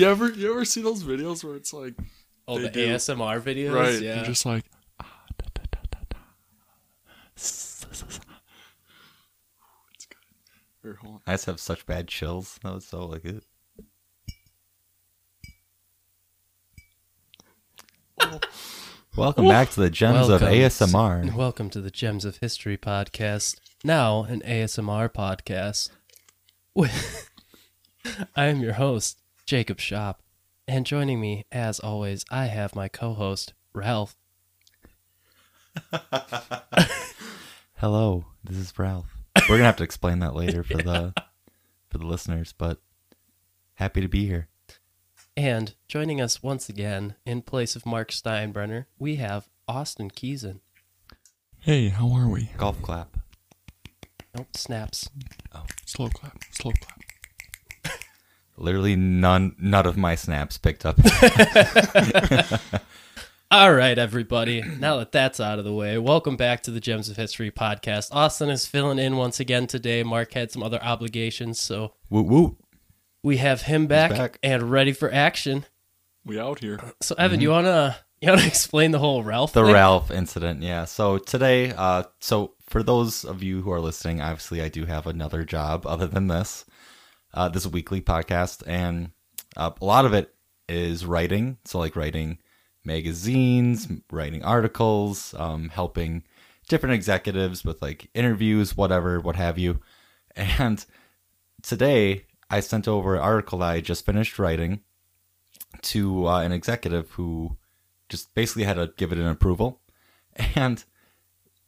You You ever you ever see those videos where it's like Oh, the do. ASMR videos. right, Yeah. you're just like ah, da, da, da, It's good. Here. I just have such bad chills. That was so like it. Welcome back to the gems of Welcome. ASMR. Welcome to the Gems of History podcast. Now an ASMR podcast. I am your host, Jacob Shop, and joining me, as always, I have my co-host Ralph. Hello, this is Ralph. We're gonna have to explain that later for the for the listeners, but happy to be here. And joining us once again, in place of Mark Steinbrenner, we have Austin Keeson. Hey, how are we? Golf clap. Nope, snaps. Oh. Slow clap, slow clap. Literally none none of my snaps picked up. All right, everybody. Now that that's out of the way, welcome back to the Gems of History podcast. Austin is filling in once again today. Mark had some other obligations, so woo woo. we have him back, back. and ready for action. We out here. So, Evan, you wanna you wanna explain the whole Ralph? The thing? Ralph incident, yeah. So today, uh, so for those of you who are listening, obviously I do have another job other than this, uh, this weekly podcast, and uh, a lot of it is writing. So like writing magazines, writing articles, um, helping different executives with like interviews, whatever, what have you. And today I sent over an article I just finished writing to uh, an executive who just basically had to give it an approval. And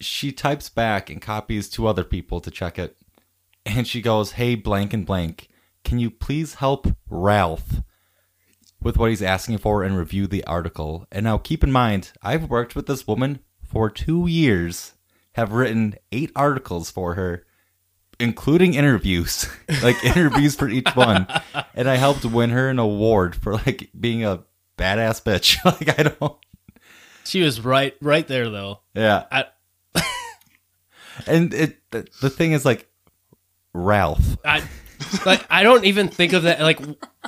she types back and copies two other people to check it. And she goes, Hey, blank and blank, can you please help Ralph with what he's asking for and review the article? And now keep in mind, I've worked with this woman for two years, have written eight articles for her, including interviews, like interviews for each one. And I helped win her an award for like being a badass bitch. like, I don't. She was right right there though. Yeah. I And it the, the thing is like Ralph. I like I don't even think of that like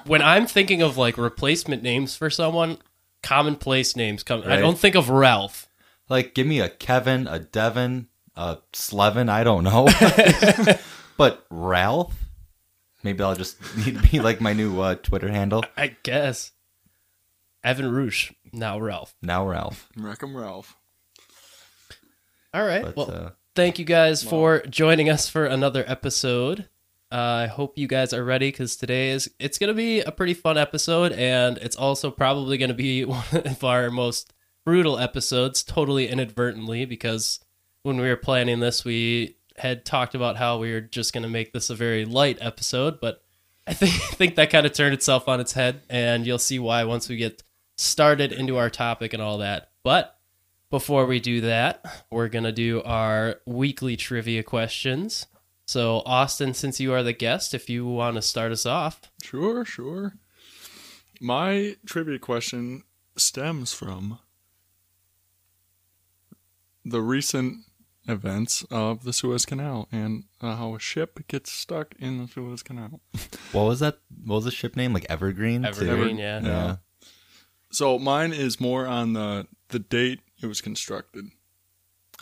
when I'm thinking of like replacement names for someone, commonplace names come I don't think of Ralph. Like give me a Kevin, a Devin, a Slevin, I don't know. but Ralph? Maybe I'll just need to be like my new uh, Twitter handle. I guess. Evan Roosh, now Ralph. Now Ralph. Wreck 'em Ralph. All right. But well, uh, thank you guys for joining us for another episode. Uh, I hope you guys are ready because today is it's gonna be a pretty fun episode, and it's also probably gonna be one of our most brutal episodes, totally inadvertently, because when we were planning this, we had talked about how we were just gonna make this a very light episode, but I think I think that kind of turned itself on its head, and you'll see why once we get started into our topic and all that. But before we do that, we're to do our weekly trivia questions. So, Austin, since you are the guest, if you want to start us off. Sure, sure. My trivia question stems from the recent events of the Suez Canal and uh, how a ship gets stuck in the Suez Canal. what was that? What was the ship name? Like Evergreen? too? Evergreen, yeah. Yeah. So mine is more on the the date it was constructed.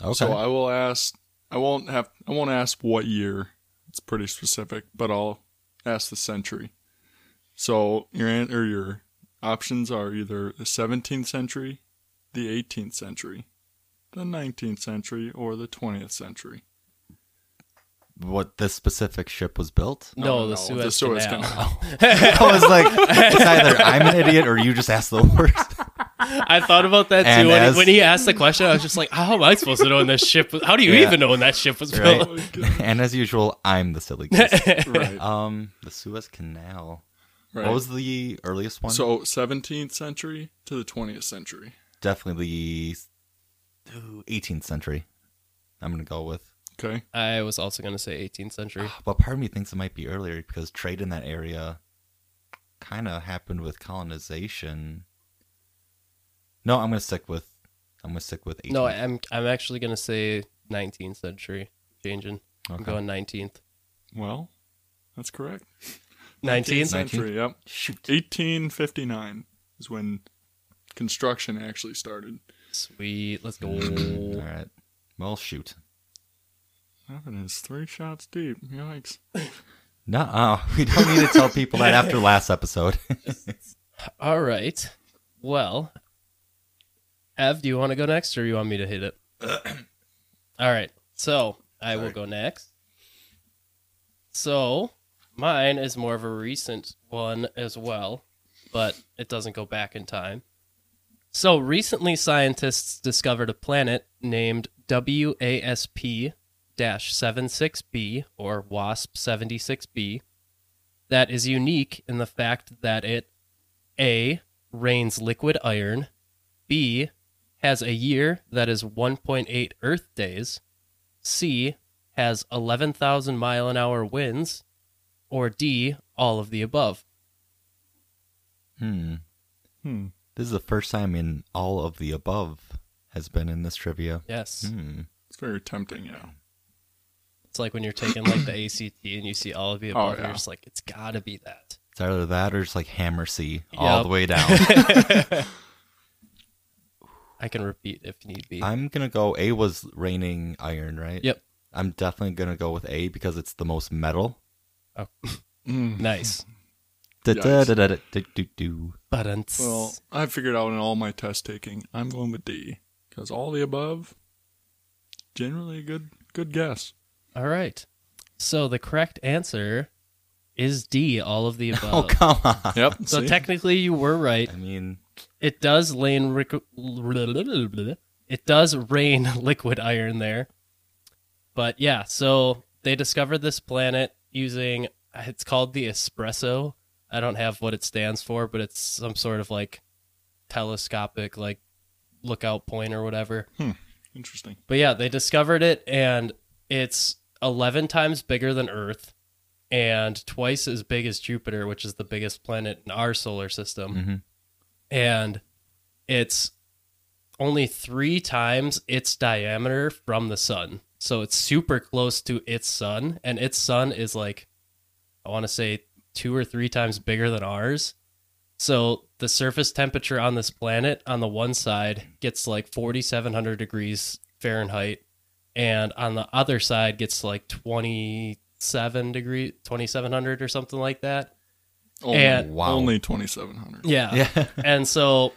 Okay. So I will ask. I won't have. I won't ask what year. It's pretty specific, but I'll ask the century. So your an- or your options are either the 17th century, the 18th century, the 19th century, or the 20th century. what this specific ship was built? No, the Suez Canal. I was like, it's either I'm an idiot or you just asked the worst. I thought about that too. And When, as- when he asked the question, I was just like, how am I supposed to know when this ship was, how do you Yeah. even know when that ship was Right. built? and as usual, I'm the silly goose. right. Um, the Suez Canal. right. What was the earliest one? so 17th century to the 20th century. definitely the 18th century. I'm gonna go with. Okay. I was also going to say 18th century. But part of me thinks it might be earlier because trade in that area kind of happened with colonization. No, I'm gonna stick with. I'm gonna stick with 18th. No, I'm I'm actually going to say 19th century. Changing. I'm going 19th. Well, that's correct. Nineteenth century. Yep. Shoot. 1859 is when construction actually started. Sweet. Let's go. Mm, All right. Well, shoot. Evan is three shots deep. Yikes. No, uh, we don't need to tell people that after last episode. All right. Well, Ev, do you want to go next or you want me to hit it? All right. So I will go next. So mine is more of a recent one as well, but it doesn't go back in time. So recently, scientists discovered a planet named WASP 76b or WASP 76b that is unique in the fact that it A rains liquid iron, B has a year that is 1.8 Earth days, C has 11,000 mile an hour winds, or D all of the above. hmm. Hmm. This is the first time in all of the above has been in this trivia. Yes. Hmm. It's very tempting, yeah. It's like when you're taking like the ACT and you see all of the above, yeah. you're just like, it's got to be that. It's either that or it's like Hammer C all Yep. the way down. I can repeat if need be. I'm gonna go. A was raining iron, right? Yep. I'm definitely gonna go with A because it's the most metal. Mm. nice. Da da da da da do do do. Well, I figured out in all my test taking, I'm going with D because all the above, generally a good good guess. all right. So the correct answer is D, all of the above. Oh come on! Yep. so see? technically, you were right. I mean, It does rain. It does rain liquid iron there. But yeah, so they discovered this planet using. It's called the espresso. I don't have what it stands for, but it's some sort of like telescopic, like lookout point or whatever. Hmm. Interesting. But yeah, they discovered it, and it's 11 times bigger than Earth and twice as big as Jupiter, which is the biggest planet in our solar system. Mm-hmm. And it's only three times its diameter from the sun. So it's super close to its sun, and its sun is like, I want to say, two or three times bigger than ours. So the surface temperature on this planet on the one side gets like 4700 degrees Fahrenheit and on the other side gets like 27 degree 2700 or something like that. Only, And- Wow. only 2,700. Yeah. yeah. and so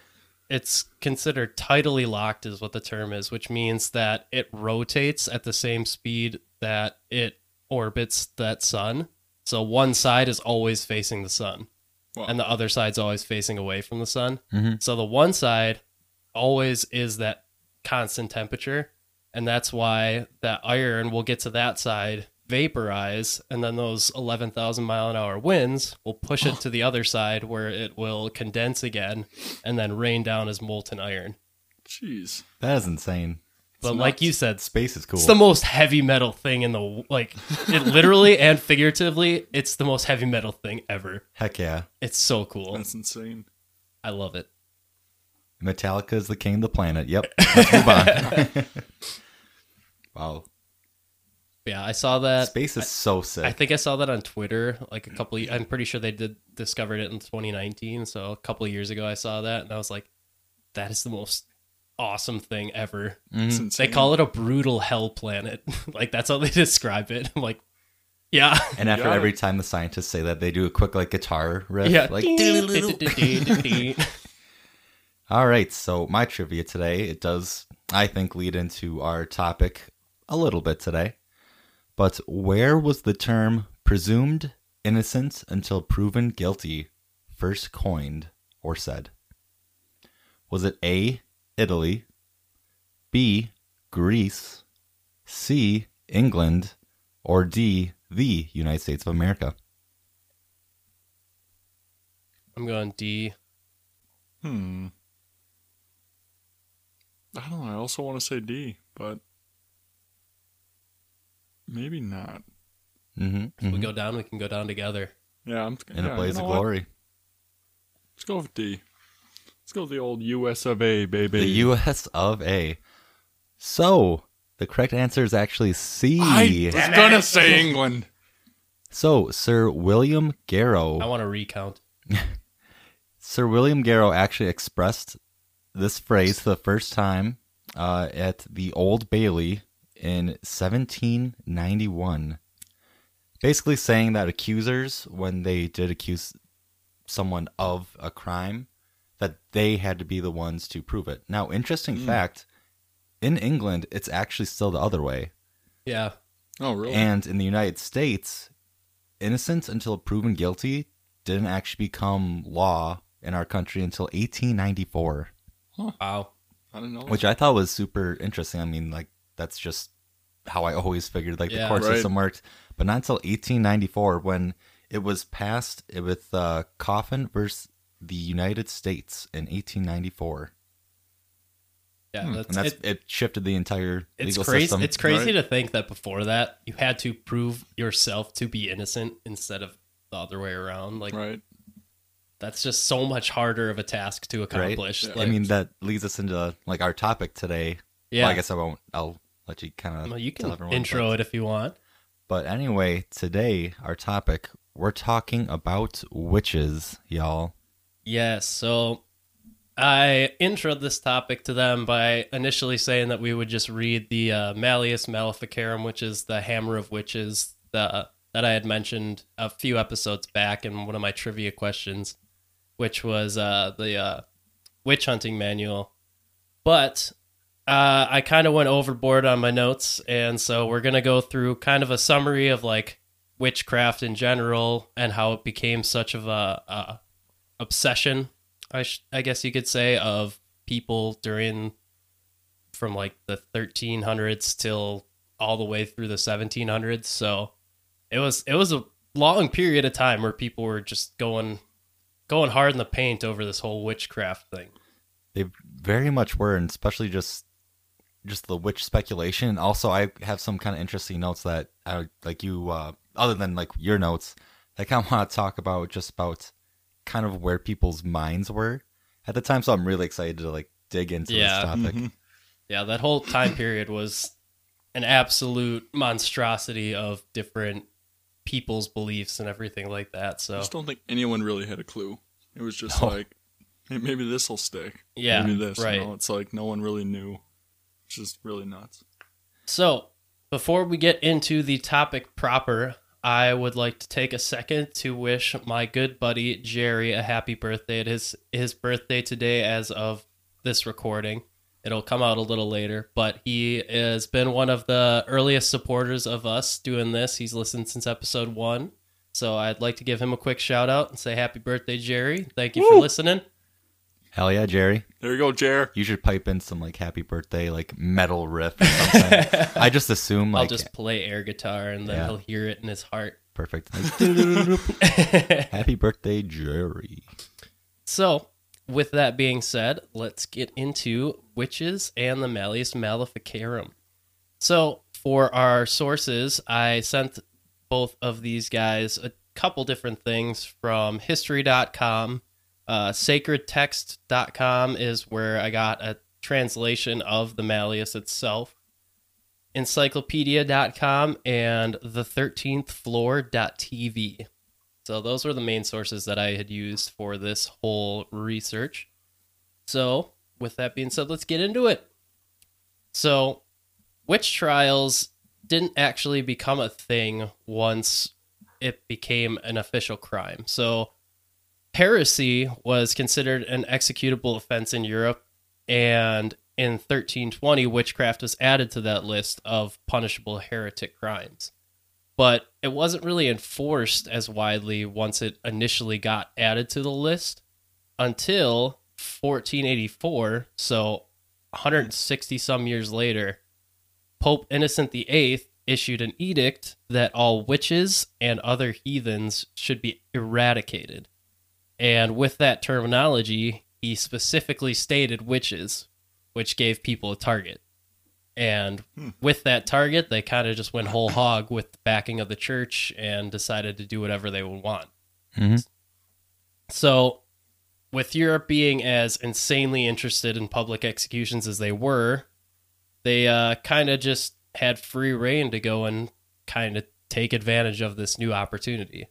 it's considered tidally locked is what the term is, which means that it rotates at the same speed that it orbits that sun. So one side is always facing the sun Wow. and the other side's always facing away from the sun. Mhm. So the one side always is that constant temperature, and that's why that iron will get to that side, vaporize, and then those 11,000 mile an hour winds will push it to the other side where it will condense again and then rain down as molten iron. Jeez. That is insane. But It's like nuts. you said, Space is cool. it's the most heavy metal thing in the like it literally and figuratively, it's the most heavy metal thing ever. Heck yeah. It's so cool. That's insane. I love it. Metallica is the king of the planet. Yep. Let's move on. wow. Yeah, I saw that. Space is so sick. I think I saw that on Twitter like a couple. I'm pretty sure they did discovered it in 2019. So a couple of years ago, I saw that and I was like, "That is the most awesome thing ever." It's Mhm. They call it a brutal hell planet. like that's how they describe it. I'm like, yeah, And after Got it. every time the scientists say that, they do a quick like guitar riff. yeah. Like, all right. So my trivia today, it does, I think, lead into our topic a little bit today. But where was the term presumed innocent until proven guilty first coined or said? Was it A, Italy, B, Greece, C, England, or D, the United States of America? I'm going D. Hmm. I don't know. I also want to say D, but maybe not. Mm-hmm. If we go down, we can go down together. Yeah, I'm. In yeah, a blaze you know of what? glory. Let's go with D. Let's go with the old U.S. of A, baby. The U.S. of A. So, the correct answer is actually C. I was gonna say England. So, Sir William Garrow. I want to recount. Sir William Garrow actually expressed this phrase for the first time uh, at the Old Bailey in 1791. Basically, saying that accusers, when they did accuse someone of a crime, that they had to be the ones to prove it. Now, interesting hmm. fact in England, it's actually still the other way. Yeah. Oh, really? And in the United States, innocent until proven guilty didn't actually become law in our country until 1894, Wow. I don't know. which I thought was super interesting. I mean, like that's just how I always figured like Yeah. the court Right. system worked, but not until 1894 when it was passed with uh, Coffin versus the United States in 1894, Yeah, and that's, that's it, it, shifted the entire it's legal crazy. system. It's crazy Right. to think that before that you had to prove yourself to be innocent instead of the other way around. Like right. that's just so much harder of a task to accomplish. Yeah. I mean, that leads us into like our topic today. yeah. Well, I guess I won't. I'll let you kind of Well, you tell can everyone, intro it if you want. But anyway, today our topic we're talking about witches, y'all. Yes. So I introed this topic to them by initially saying that we would just read the uh, Malleus Maleficarum, which is the Hammer of Witches the, that I had mentioned a few episodes back in one of my trivia questions, which was uh, the uh, witch hunting manual. But uh, I kind of went overboard on my notes, and so we're gonna go through kind of a summary of like witchcraft in general and how it became such of a, a obsession, I sh- I guess you could say, of people during from like the 1300s till all the way through the 1700s. So it was it was a long period of time where people were just going going hard in the paint over this whole witchcraft thing. They very much were, and especially just just the witch speculation. Also, I have some kind of interesting notes that I like you. Uh, other than like your notes, I kind of want to talk about just about kind of where people's minds were at the time. So I'm really excited to like dig into Yeah. this topic. Mhm. Yeah, that whole time period was an absolute monstrosity of different people's beliefs and everything like that. So I just don't think anyone really had a clue. It was just No. like, hey, maybe this will stick. yeah, Maybe this. right. You know? It's like no one really knew. Which is really nuts. So, before we get into the topic proper, I would like to take a second to wish my good buddy Jerry a happy birthday. It is his birthday today as of this recording. It'll come out a little later, but he has been one of the earliest supporters of us doing this. He's listened since episode one. So I'd like to give him a quick shout out and say happy birthday, Jerry. Thank you for listening. Hell yeah, Jerry! There you go, Jer. You should pipe in some like happy birthday like metal riff or something. I just assume I'll just play air guitar and then Yeah. he'll hear it in his heart. perfect. Like, happy birthday, Jerry. So, with that being said, let's get into witches and the Malleus Maleficarum. So, for our sources, I sent both of these guys a couple different things from history.com. Uh, sacredtext.com is where I got a translation of the Malleus itself. Encyclopedia.com and the 13th floor.tv. So those were the main sources that I had used for this whole research. So, with that being said, let's get into it. So, witch trials didn't actually become a thing once it became an official crime. So, heresy was considered an executable offense in Europe, and in 1320, witchcraft was added to that list of punishable heretic crimes. But it wasn't really enforced as widely once it initially got added to the list until 1484 so 160 some years later pope innocent viii issued an edict that all witches and other heathens should be eradicated and with that terminology he specifically stated witches which gave people a target and with that target, they kind of just went whole hog with the backing of the church and decided to do whatever they would want. Mhm. So, with Europe being as insanely interested in public executions as they were, they uh, kind of just had free reign to go and kind of take advantage of this new opportunity.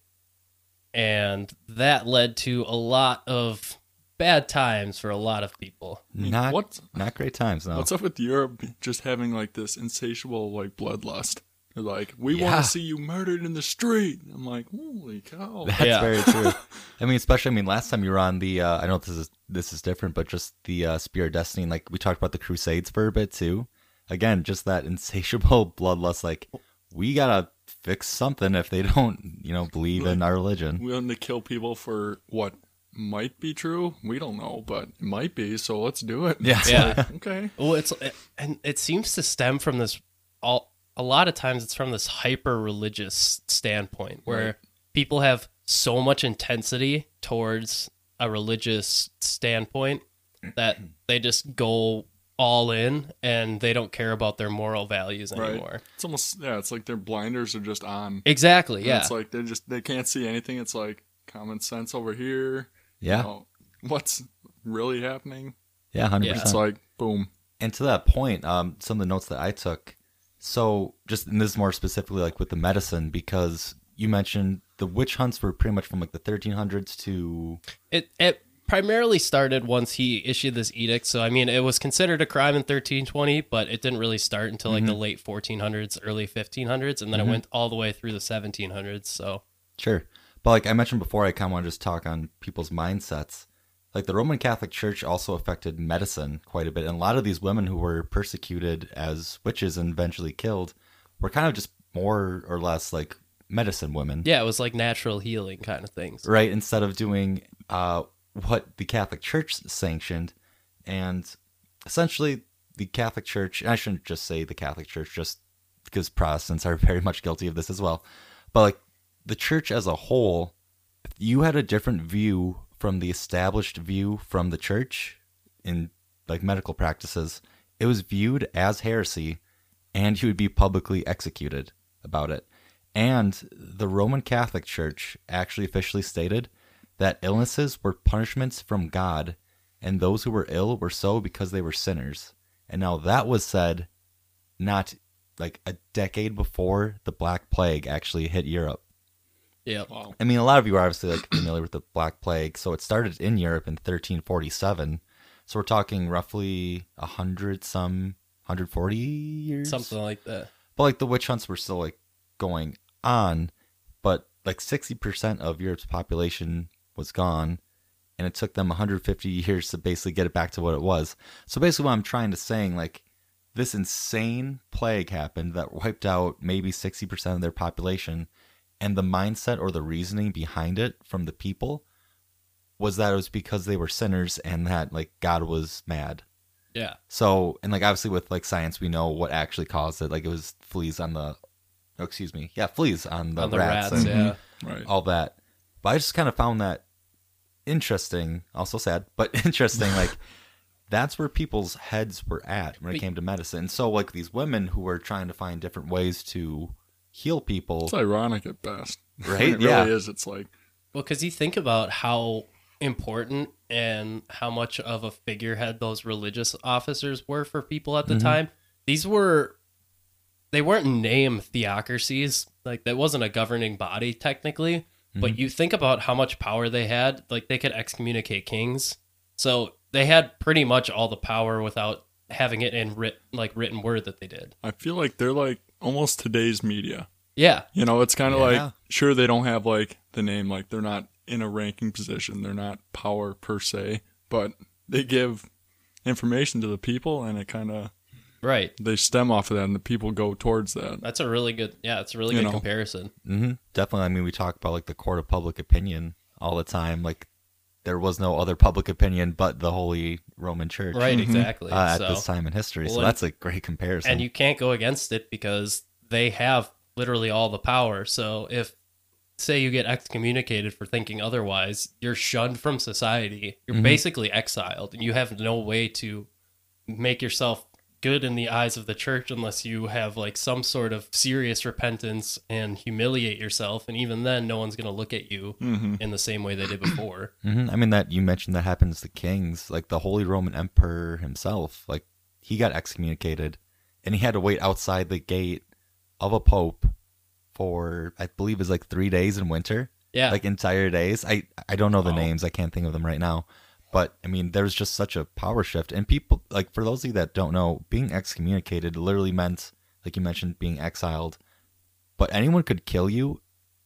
And that led to a lot of bad times for a lot of people. Not What not great times. No. what's up with Europe just having like this insatiable like bloodlust? They're like, we want to see you murdered in the street. I'm like, holy cow! That's Yeah. very true. I mean, especially I mean, last time you were on the, uh, I know this is this is different, but just the uh, Spear of Destiny, like we talked about the Crusades for a bit too. Again, just that insatiable bloodlust. Like we gotta fix something if they don't, you know, believe in our religion. We willing to kill people for what might be true. We don't know, but it might be. So let's do it. Yeah. Yeah. like, okay. Well, it's and it seems to stem from this all a lot of times it's from this hyper religious standpoint where Right. people have so much intensity towards a religious standpoint that they just go all in and they don't care about their moral values Right. anymore. It's almost yeah. It's like their blinders are just on. Exactly. And Yeah. It's like they just they can't see anything. It's like common sense over here. Yeah, You know, what's really happening? yeah, hundred Yeah. It's like boom. And to that point, um, some of the notes that I took. So, just and this is more specifically like with the medicine, because you mentioned the witch hunts were pretty much from like the 1300s to It it primarily started once he issued this edict. So I mean, it was considered a crime in 1320, but it didn't really start until like the late 1400s, early 1500s, and then it went all the way through the 1700s. So Sure. But like I mentioned before, I kind of want to just talk on people's mindsets. Like the Roman Catholic Church also affected medicine quite a bit. And a lot of these women who were persecuted as witches and eventually killed were kind of just more or less like medicine women. yeah, it was like natural healing kind of things. Right? Instead of doing uh, what the Catholic Church sanctioned. And essentially, the Catholic Church, I shouldn't just say the Catholic Church, just because Protestants are very much guilty of this as well. But like the church as a whole, you had a different view from the established view from the church in like medical practices, it was viewed as heresy and you would be publicly executed about it. And the Roman Catholic Church actually officially stated that illnesses were punishments from God, and those who were ill were so because they were sinners. And now that was said not like a decade before the Black Plague actually hit Europe. Yeah. Wow. I mean, a lot of you are obviously like familiar with the Black Plague. So it started in Europe in 1347. So we're talking roughly a hundred some, 140 years, Something like that. But like the witch hunts were still like going on, but like 60% of Europe's population was gone, and it took them 150 years to basically get it back to what it was. So basically, what I'm trying to saying, like this insane plague happened that wiped out maybe 60% of their population, and the mindset or the reasoning behind it from the people was that it was because they were sinners and that like God was mad. Yeah. So, and like obviously with like science, we know what actually caused it. Like it was fleas on the, oh, excuse me, yeah, fleas on the, On the rats, rats, and yeah. Mm-hmm. Right. all that. But I just kind of found that interesting, also sad, but interesting. like that's where people's heads were at when it But- came to medicine. So like these women who were trying to find different ways to heal people, It's ironic at best. Right? it really Yeah. is. It's like Well, because you think about how important and how much of a figurehead those religious officers were for people at the Mhm. time. These were, they weren't name theocracies. Like, that wasn't a governing body, technically. But mm-hmm. you think about how much power they had. Like, they could excommunicate kings. So they had pretty much all the power without having it in writ- like written word that they did. I feel like they're like almost today's media. Yeah. You know, it's kind of Yeah. like sure they don't have like the name, like they're not in a ranking position, they're not power per se, but they give information to the people, and it kind of Right. they stem off of that, and the people go towards that. That's a really good, yeah, it's a really You good know. comparison. hmm Definitely. I mean, we talk about like the court of public opinion all the time. Like there was no other public opinion but the Holy Roman Church Right, Mhm. exactly. uh, at so, this time in history. so Well, and- that's a great comparison. and you can't go against it because they have literally all the power. So if say you get excommunicated for thinking otherwise, you're shunned from society. You're Mhm. basically exiled and you have no way to make yourself good in the eyes of the church unless you have like some sort of serious repentance and humiliate yourself and even then no one's going to look at you Mm-hmm. in the same way they did before. hmm I mean, that you mentioned that happens to kings, like the Holy Roman Emperor himself. Like he got excommunicated, and he had to wait outside the gate of a pope for I believe is like three days in winter, Yeah. like entire days. I I don't know the Wow. names. I can't think of them right now. But I mean, there's just such a power shift, and people like for those of you that don't know, being excommunicated literally meant, like you mentioned, being exiled. But anyone could kill you,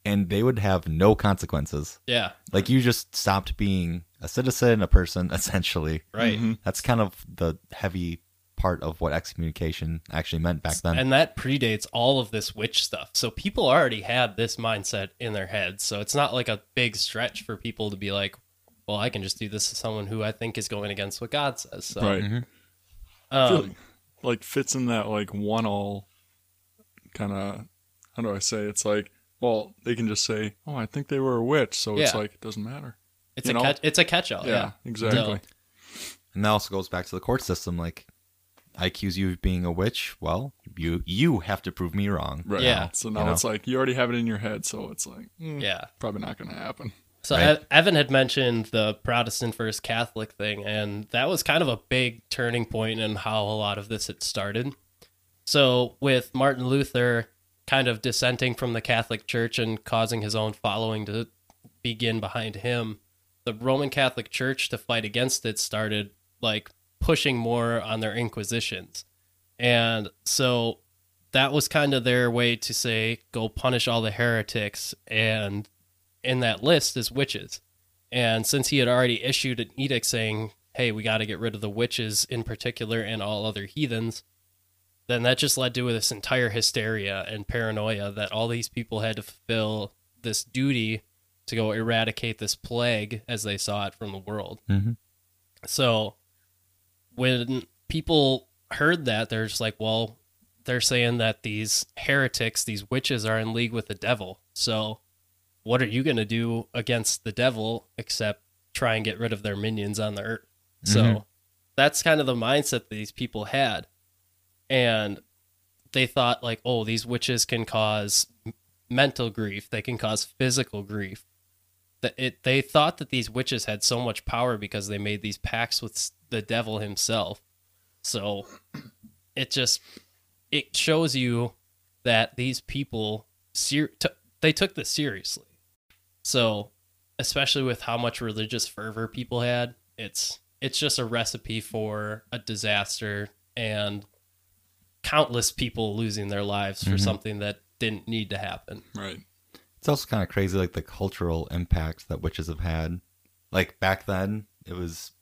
and they would have no consequences. yeah. Like you just stopped being a citizen, a person, essentially. Right. Mhm. That's kind of the heavy part of what excommunication actually meant back then. And that predates all of this witch stuff. So people already had this mindset in their heads. So it's not like a big stretch for people to be like, well, I can just do this to someone who I think is going against what God says. So, Right. Mhm. Um, like, like fits in that like one all kind of how do I say it's like well they can just say oh I think they were a witch so it's like it doesn't matter it's you a know? catch, it's a catch all. yeah, Yeah. exactly And that also goes back to the court system. Like, I accuse you of being a witch. Well, you you have to prove me wrong. right Yeah. so now You know? it's like you already have it in your head so it's like mm, Yeah. probably not gonna happen So Right. Evan had mentioned the Protestant versus Catholic thing, and that was kind of a big turning point in how a lot of this had started. So with Martin Luther kind of dissenting from the Catholic Church and causing his own following to begin behind him, the Roman Catholic Church to fight against it started like pushing more on their inquisitions. And so that was kind of their way to say go punish all the heretics and in that list is witches. And since he had already issued an edict saying, hey, we got to get rid of the witches in particular and all other heathens, then that just led to this entire hysteria and paranoia that all these people had to fulfill this duty to go eradicate this plague as they saw it from the world. Mhm. So when people heard that, they're just like, well, they're saying that these heretics, these witches, are in league with the devil. So what are you going to do against the devil except try and get rid of their minions on the earth? So Mhm. that's kind of the mindset these people had. And they thought, like, oh, these witches can cause mental grief, they can cause physical grief. That it, they thought that these witches had so much power because they made these pacts with the devil himself. So it just it shows you that these people ser- t- they took this seriously. So, especially with how much religious fervor people had, it's it's just a recipe for a disaster and countless people losing their lives for Mhm. something that didn't need to happen. right It's also kind of crazy, like the cultural impact that witches have had. Like back then, it was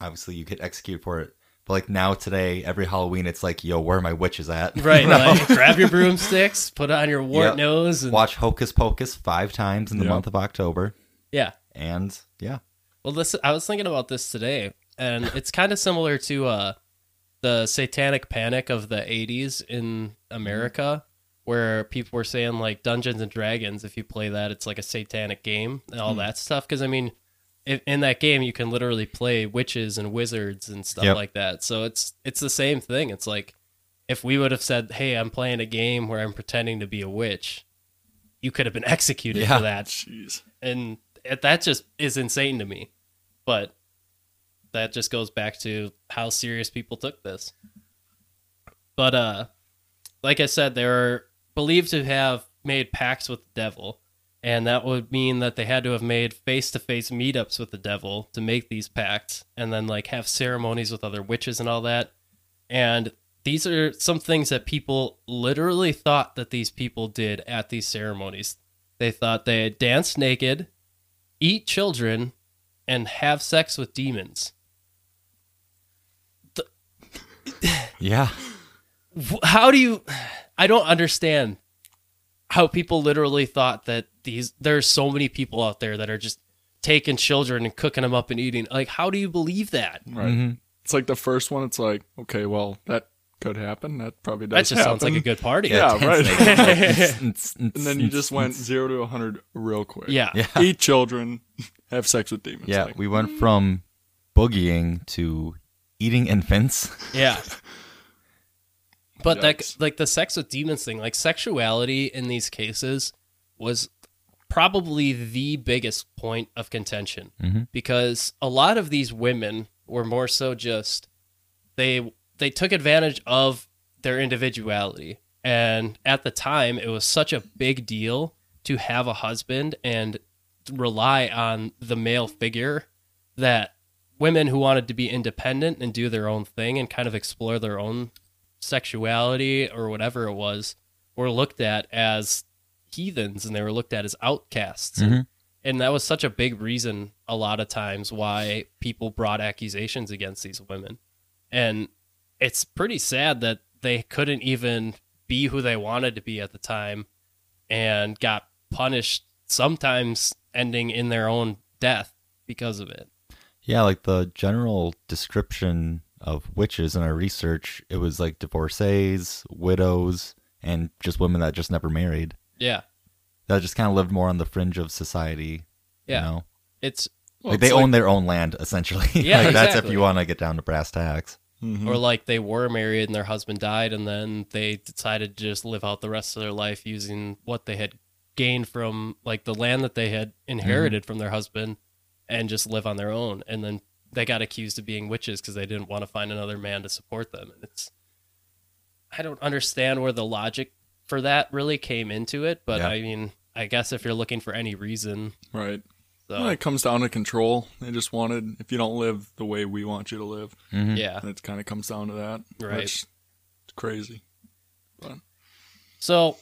obviously you get executed for it, but like now today, every Halloween, it's like, yo, where are my witches at? Right, You know? like grab your broomsticks, put it on your wart Yep. nose, and Watch Hocus Pocus five times in the Yep. month of October, yeah. and yeah, Well, this I was thinking about this today, and it's kind of similar to uh, the Satanic Panic of the '80s in America, where people were saying like Dungeons and Dragons. If you play that, it's like a satanic game and all that stuff. Because I mean, in, in that game, you can literally play witches and wizards and stuff Yep. like that. So it's it's the same thing. It's like if we would have said, "Hey, I'm playing a game where I'm pretending to be a witch," you could have been executed Yeah. for that jeez and that just is insane to me. But that just goes back to how serious people took this. But uh, like I said, they were believed to have made pacts with the devil, and that would mean that they had to have made face-to-face meetups with the devil to make these pacts, and then like have ceremonies with other witches and all that. And these are some things that people literally thought that these people did at these ceremonies. They thought they danced naked, eat children, and have sex with demons. yeah, How do you? I don't understand how people literally thought that these. There's so many people out there that are just taking children and cooking them up and eating. Like, how do you believe that? right Mhm. it's like the first one it's like okay well that could happen that probably does That just sounds like a good party. Yeah, dance right. naked. and then you just went zero to 100 real quick yeah. yeah, eat children have sex with demons yeah. like, We went from boogieing to eating infants. Yeah. But Yikes. like the sex with demons thing, like sexuality in these cases was probably the biggest point of contention Mhm. because a lot of these women were more so just they they took advantage of their individuality And at the time, it was such a big deal to have a husband and rely on the male figure that women who wanted to be independent and do their own thing and kind of explore their own sexuality or whatever it was were looked at as heathens and they were looked at as outcasts. Mhm. And that was such a big reason a lot of times why people brought accusations against these women. And it's pretty sad that they couldn't even be who they wanted to be at the time and got punished sometimes ending in their own death because of it. Yeah, like the general description of witches in our research, it was like divorcees, widows, and just women that just never married. Yeah. That just kind of lived more on the fringe of society. Yeah. You know? It's Well, like they it's own their own land essentially. Yeah, like that's if you want to get down to brass tacks. Mhm. or like they were married and their husband died and then they decided to just live out the rest of their life using what they had gained from like the land that they had inherited from their husband and just live on their own and then they got accused of being witches because they didn't want to find another man to support them and it's i don't understand where the logic for that really came into it but Yeah. i mean i guess if you're looking for any reason right. so Well, it comes down to control. They just wanted if you don't live the way we want you to live, Mhm. yeah it kind of comes down to that. Right. Which, it's crazy. But. So,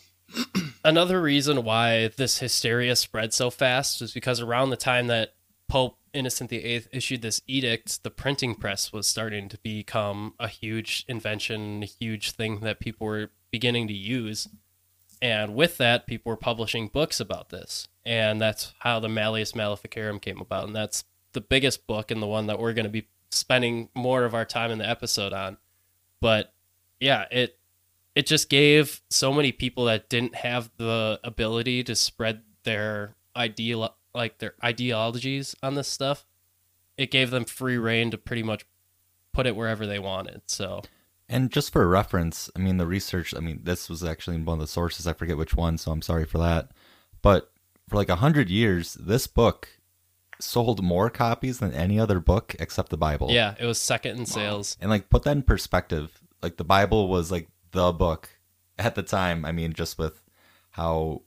another reason why this hysteria spread so fast was because around the time that Pope Innocent VIII issued this edict, the printing press was starting to become a huge invention, a huge thing that people were beginning to use. And with that, people were publishing books about this. And that's how the Malleus Maleficarum came about. And that's the biggest book and the one that we're going to be spending more of our time in the episode on. But yeah, it it just gave so many people that didn't have the ability to spread their ideal like their ideologies on this stuff it gave them free reign to pretty much put it wherever they wanted so And just for reference, I mean, the research, I mean, this was actually in one of the sources. I forget which one, so I'm sorry for that. But for like a hundred years, this book sold more copies than any other book except the Bible. yeah it was second in sales And like, put that in perspective. Like, the Bible was like the book at the time. I mean, just with how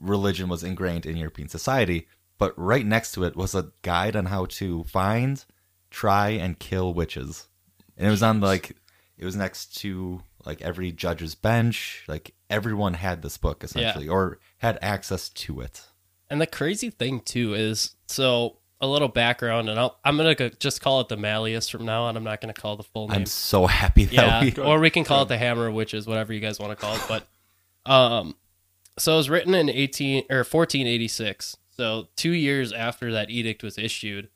religion was ingrained in European society. But right next to it was a guide on how to find, try, and kill witches. And it was on like it was next to like every judge's bench. Like everyone had this book essentially, or had access to it. and the crazy thing too is so a little background and I'll, i'm gonna go, just call it the malleus from now on i'm not gonna call the full name I'm so happy that yeah, we. or we can call it the Hammer of Witches, whatever you guys want to call it. But, um, so it was written in eighteen or fourteen eighty six. So two years after that edict was issued,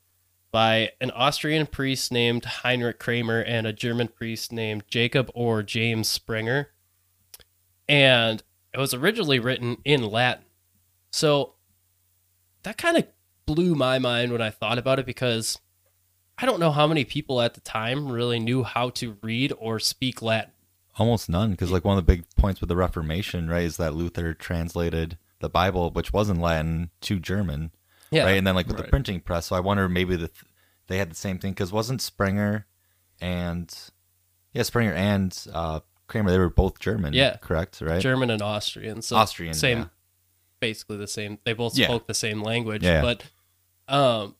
by an Austrian priest named Heinrich Kramer and a German priest named Jacob or James Sprenger, and it was originally written in Latin. So that kind of blew my mind when I thought about it because I don't know how many people at the time really knew how to read or speak Latin. Almost none, because like one of the big points with the Reformation, right, is that Luther translated the Bible, which was in Latin, to German, Yeah. right, and then like with the printing press. So I wonder maybe that they had the same thing because wasn't Sprenger and yeah Sprenger and uh, Kramer they were both German, Yeah. correct, right? German and Austrian. So Austrian, same yeah. basically the same. They both Yeah. spoke the same language, Yeah. but um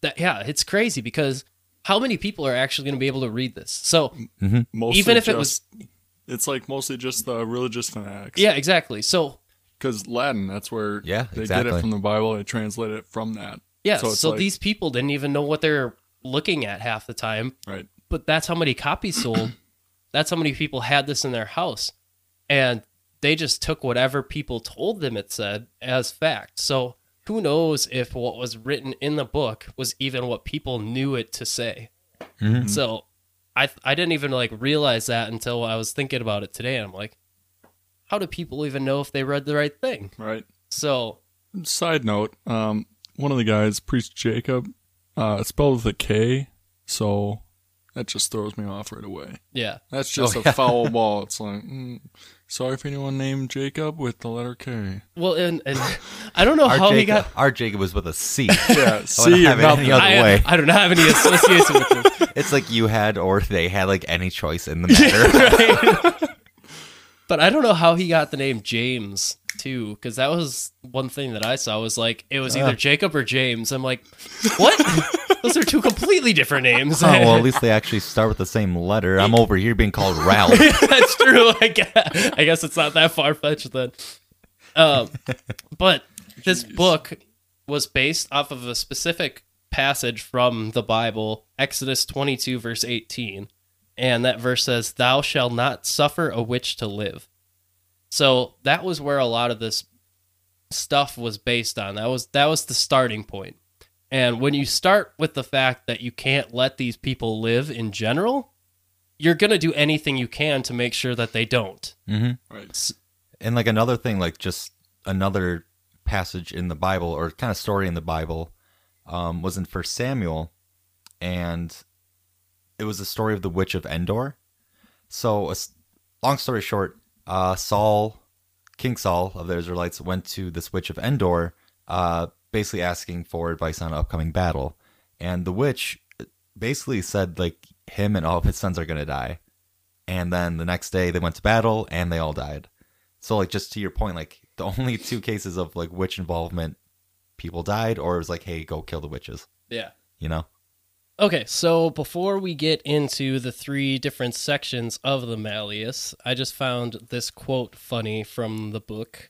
that yeah, it's crazy because how many people are actually going to be able to read this? So mm-hmm. Mostly Even if it was- it's like mostly just the religious fanatics. yeah, exactly. So because Latin, that's where Yeah, they get it from the Bible. They translate it from that. yeah, So so, like- these people didn't even know what they're looking at half the time, Right. but that's how many copies sold. that's how many people had this in their house. And they just took whatever people told them it said as fact. So who knows if what was written in the book was even what people knew it to say. Mhm. So I I didn't even like realize that until I was thinking about it today and I'm like how do people even know if they read the right thing? Right. So Side note: um, one of the guys, priest Jacob, uh, it's spelled with a K, so that just throws me off right away. yeah. That's just Oh, a yeah. foul ball. It's like, mm, sorry if anyone named Jacob with the letter K. Well and, and I don't know Our how Jacob, he got our Jacob was with a C. Yeah, I wouldn't see, have any other I, way. I don't have any association with this. It's like you had or they had like any choice in the matter. right? But I don't know how he got the name James too, because that was one thing that I saw was like it was either Uh. Jacob or James. I'm like, what? Those are two completely different names. Oh, well, at least they actually start with the same letter. I'm over here being called Ralph. That's true. I guess, I guess it's not that far fetched then. Um, but this book was based off of a specific passage from the Bible, Exodus 22, verse 18. And that verse says, Thou shalt not suffer a witch to live. So that was where a lot of this stuff was based on. That was that was the starting point. And when you start with the fact that you can't let these people live in general, you're going to do anything you can to make sure that they don't. hmm Right. And like another thing, like just another passage in the Bible or kind of story in the Bible um, was in First Samuel, and it was the story of the witch of Endor. So, a s- long story short, uh, Saul, King Saul of the Israelites, went to this witch of Endor, uh, basically asking for advice on an upcoming battle, and the witch basically said like him and all of his sons are gonna die. And then the next day they went to battle and they all died. So like just to your point, like the only two cases of like witch involvement, people died, or it was like, hey, go kill the witches. Yeah. You know? Okay, so before we get into the three different sections of the Malleus, I just found this quote funny from the book.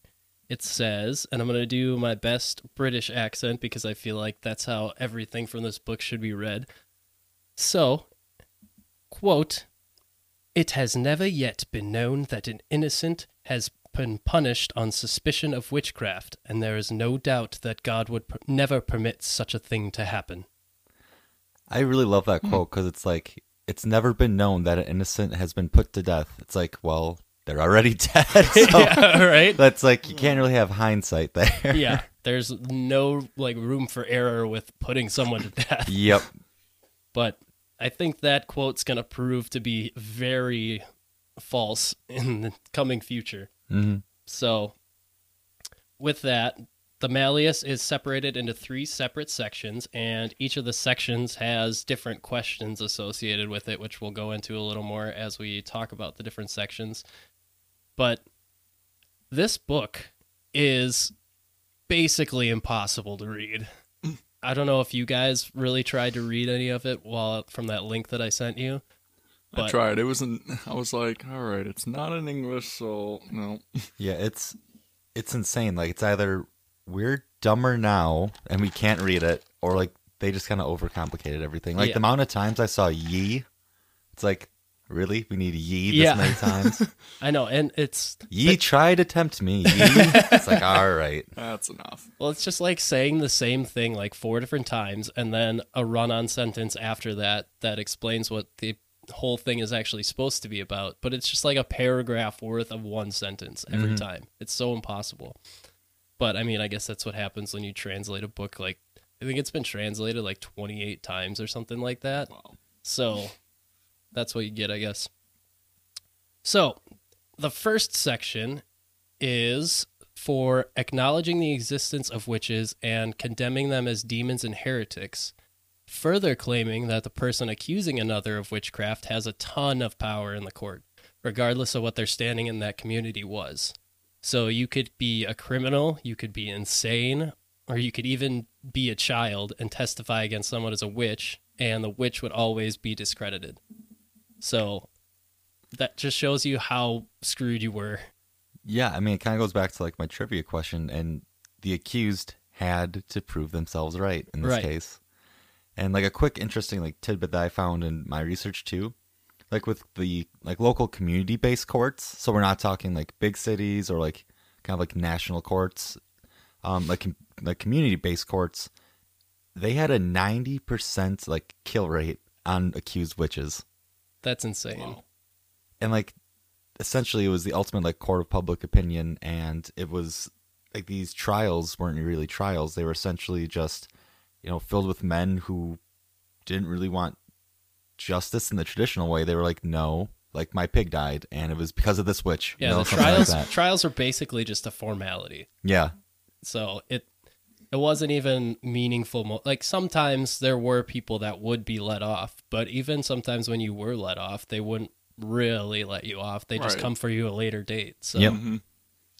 It says, and I'm going to do my best British accent because I feel like that's how everything from this book should be read. So, quote, It has never yet been known that an innocent has been punished on suspicion of witchcraft, and there is no doubt that God would never permit such a thing to happen. I really love that quote because it's like it's never been known that an innocent has been put to death. It's like, well, they're already dead. So yeah, right? that's like you can't really have hindsight there. yeah, there's no like room for error with putting someone to death. yep. But I think that quote's going to prove to be very false in the coming future. hmm So, with that, the Malleus is separated into three separate sections, and each of the sections has different questions associated with it, which we'll go into a little more as we talk about the different sections. But this book is basically impossible to read. I don't know if you guys really tried to read any of it while from that link that I sent you. I tried. It wasn't. I was like, all right, it's not in English, so no. Yeah, it's it's insane. Like it's either we're dumber now and we can't read it, or like they just kind of overcomplicated everything. Like Yeah. the amount of times I saw ye, it's like really we need ye this Yeah. many times. I know, and it's ye tried to tempt me. Ye. it's like all right. That's enough. Well, it's just like saying the same thing like four different times and then a run on sentence after that that explains what the whole thing is actually supposed to be about. But it's just like a paragraph worth of one sentence every Mhm. time. It's so impossible. But I mean, I guess that's what happens when you translate a book like I think it's been translated like 28 times or something like that. Wow. So that's what you get, I guess. So the first section is for acknowledging the existence of witches and condemning them as demons and heretics, further claiming that the person accusing another of witchcraft has a ton of power in the court, regardless of what their standing in that community was. So you could be a criminal, you could be insane, or you could even be a child and testify against someone as a witch, and the witch would always be discredited. So that just shows you how screwed you were. Yeah, I mean it kind of goes back to like my trivia question, and the accused had to prove themselves right in this Right. case. And like a quick interesting like tidbit that I found in my research too, like with the like local community based courts, so we're not talking like big cities or like kind of like national courts, um like com- like community based courts, they had a 90% like kill rate on accused witches. That's insane. Wow. and like essentially it was the ultimate like court of public opinion and it was like these trials weren't really trials they were essentially just you know filled with men who didn't really want justice in the traditional way they were like no like my pig died and it was because of this witch Yeah, know, the something like trials that. trials are basically just a formality. yeah So it it wasn't even meaningful. Mo- like sometimes there were people that would be let off, but even sometimes when you were let off, they wouldn't really let you off. They just Right. come for you a later date. So Yep. hmm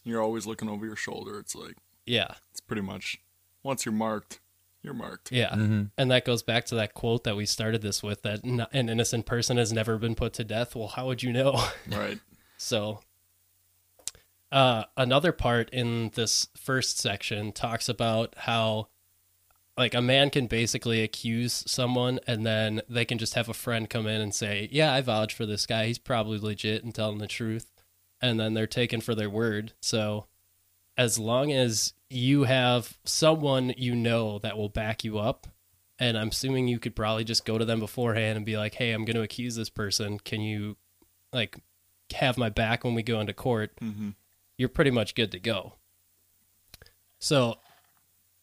You're always looking over your shoulder. It's like yeah, it's pretty much once you're marked, you're marked. yeah. Mm-hmm. And that goes back to that quote that we started this with that n- an innocent person has never been put to death. Well, how would you know? Right. So, uh, another part in this first section talks about how, like, a man can basically accuse someone and then they can just have a friend come in and say, Yeah, I vouch for this guy. He's probably legit and telling the truth. And then they're taken for their word. So, as long as you have someone you know that will back you up, and I'm assuming you could probably just go to them beforehand and be like, "Hey, I'm going to accuse this person. Can you, like, have my back when we go into court?" hmm You're pretty much good to go. So,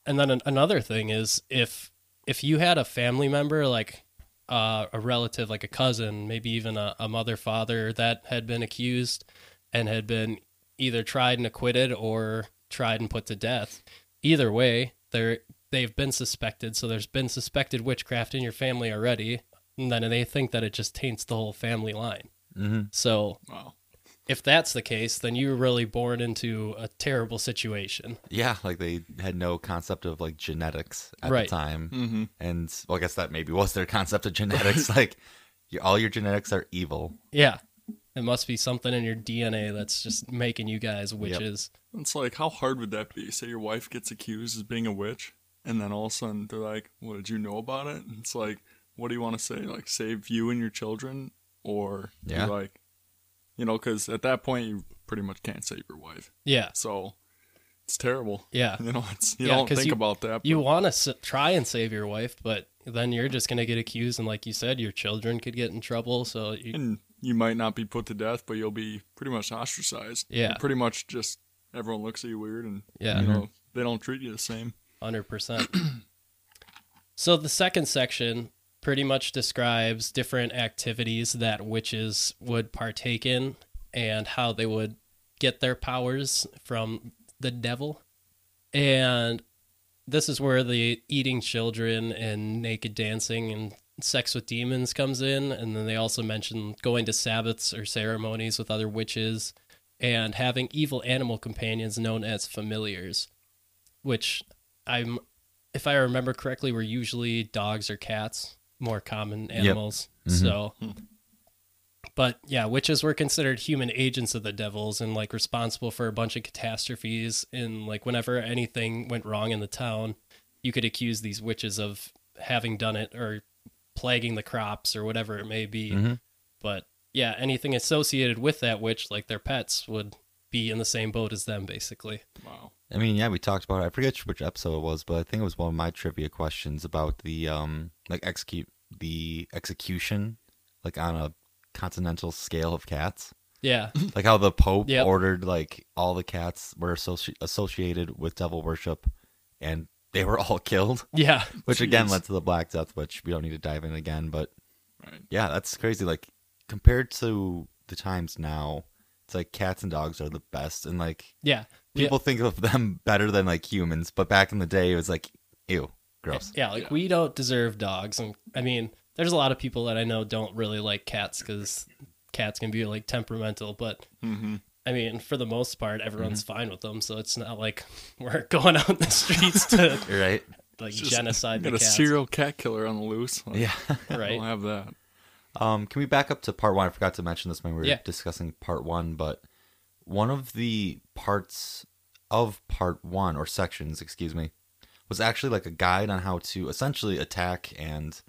and then an- another thing is if if you had a family member like uh, a relative, like a cousin, maybe even a, a mother, father that had been accused and had been either tried and acquitted or tried and put to death. Either way, they're they've been suspected. So there's been suspected witchcraft in your family already, and then they think that it just taints the whole family line. Mm-hmm. So Wow. if that's the case, then you were really born into a terrible situation. Yeah, like they had no concept of like genetics at Right. the time, hmm and well, I guess that maybe was their concept of genetics. like, all your genetics are evil. Yeah. It must be something in your DNA that's just making you guys witches. It's like how hard would that be? Say your wife gets accused of being a witch, and then all of a sudden they're like, "What did you know about it?" And it's like, what do you want to say? Like save you and your children, or be Yeah. like, you know, because at that point you pretty much can't save your wife. Yeah. So it's terrible. Yeah. You know, it's you Yeah, don't think you- about that. You want to s- try and save your wife, but then you're just going to get accused. And like you said, your children could get in trouble. So, you, and you might not be put to death, but you'll be pretty much ostracized. Yeah. You're pretty much just everyone looks at you weird, and yeah, you know mm-hmm. they don't treat you the same. 100%. so, the second section pretty much describes different activities that witches would partake in and how they would get their powers from the devil. And this is where the eating children and naked dancing and sex with demons comes in. And then they also mention going to Sabbaths or ceremonies with other witches and having evil animal companions known as familiars, which I'm, if I remember correctly, were usually dogs or cats, more common animals. Mhm. So, but yeah, witches were considered human agents of the devils and like responsible for a bunch of catastrophes. And like whenever anything went wrong in the town, you could accuse these witches of having done it or plaguing the crops or whatever it may be. Mhm. But yeah, anything associated with that witch, like their pets, would be in the same boat as them, basically. Wow. I mean, yeah, we talked about it. I forget which episode it was, but I think it was one of my trivia questions about the um like execute the execution like on a continental scale of cats. Yeah, Like how the Pope Yep. ordered like all the cats were associ- associated with devil worship and they were all killed, yeah, which again led to the Black Death, which we don't need to dive in again, but Right. yeah, that's crazy like compared to the times now, it's like cats and dogs are the best and like yeah. people think of them better than like humans, but back in the day, it was like, ew, gross. Yeah, like Yeah. we don't deserve dogs, and I mean, there's a lot of people that I know don't really like cats because cats can be like temperamental. But hmm I mean, for the most part, everyone's Mm-hmm. fine with them, so it's not like we're going out in the streets to right. like Just genocide the Got a cats. serial cat killer on the loose. Like, Yeah. Right? don't have that. Um, can we back up to part one? I forgot to mention this when we were Yeah. discussing part one, but one of the parts of part one or sections, excuse me, was actually like a guide on how to essentially attack and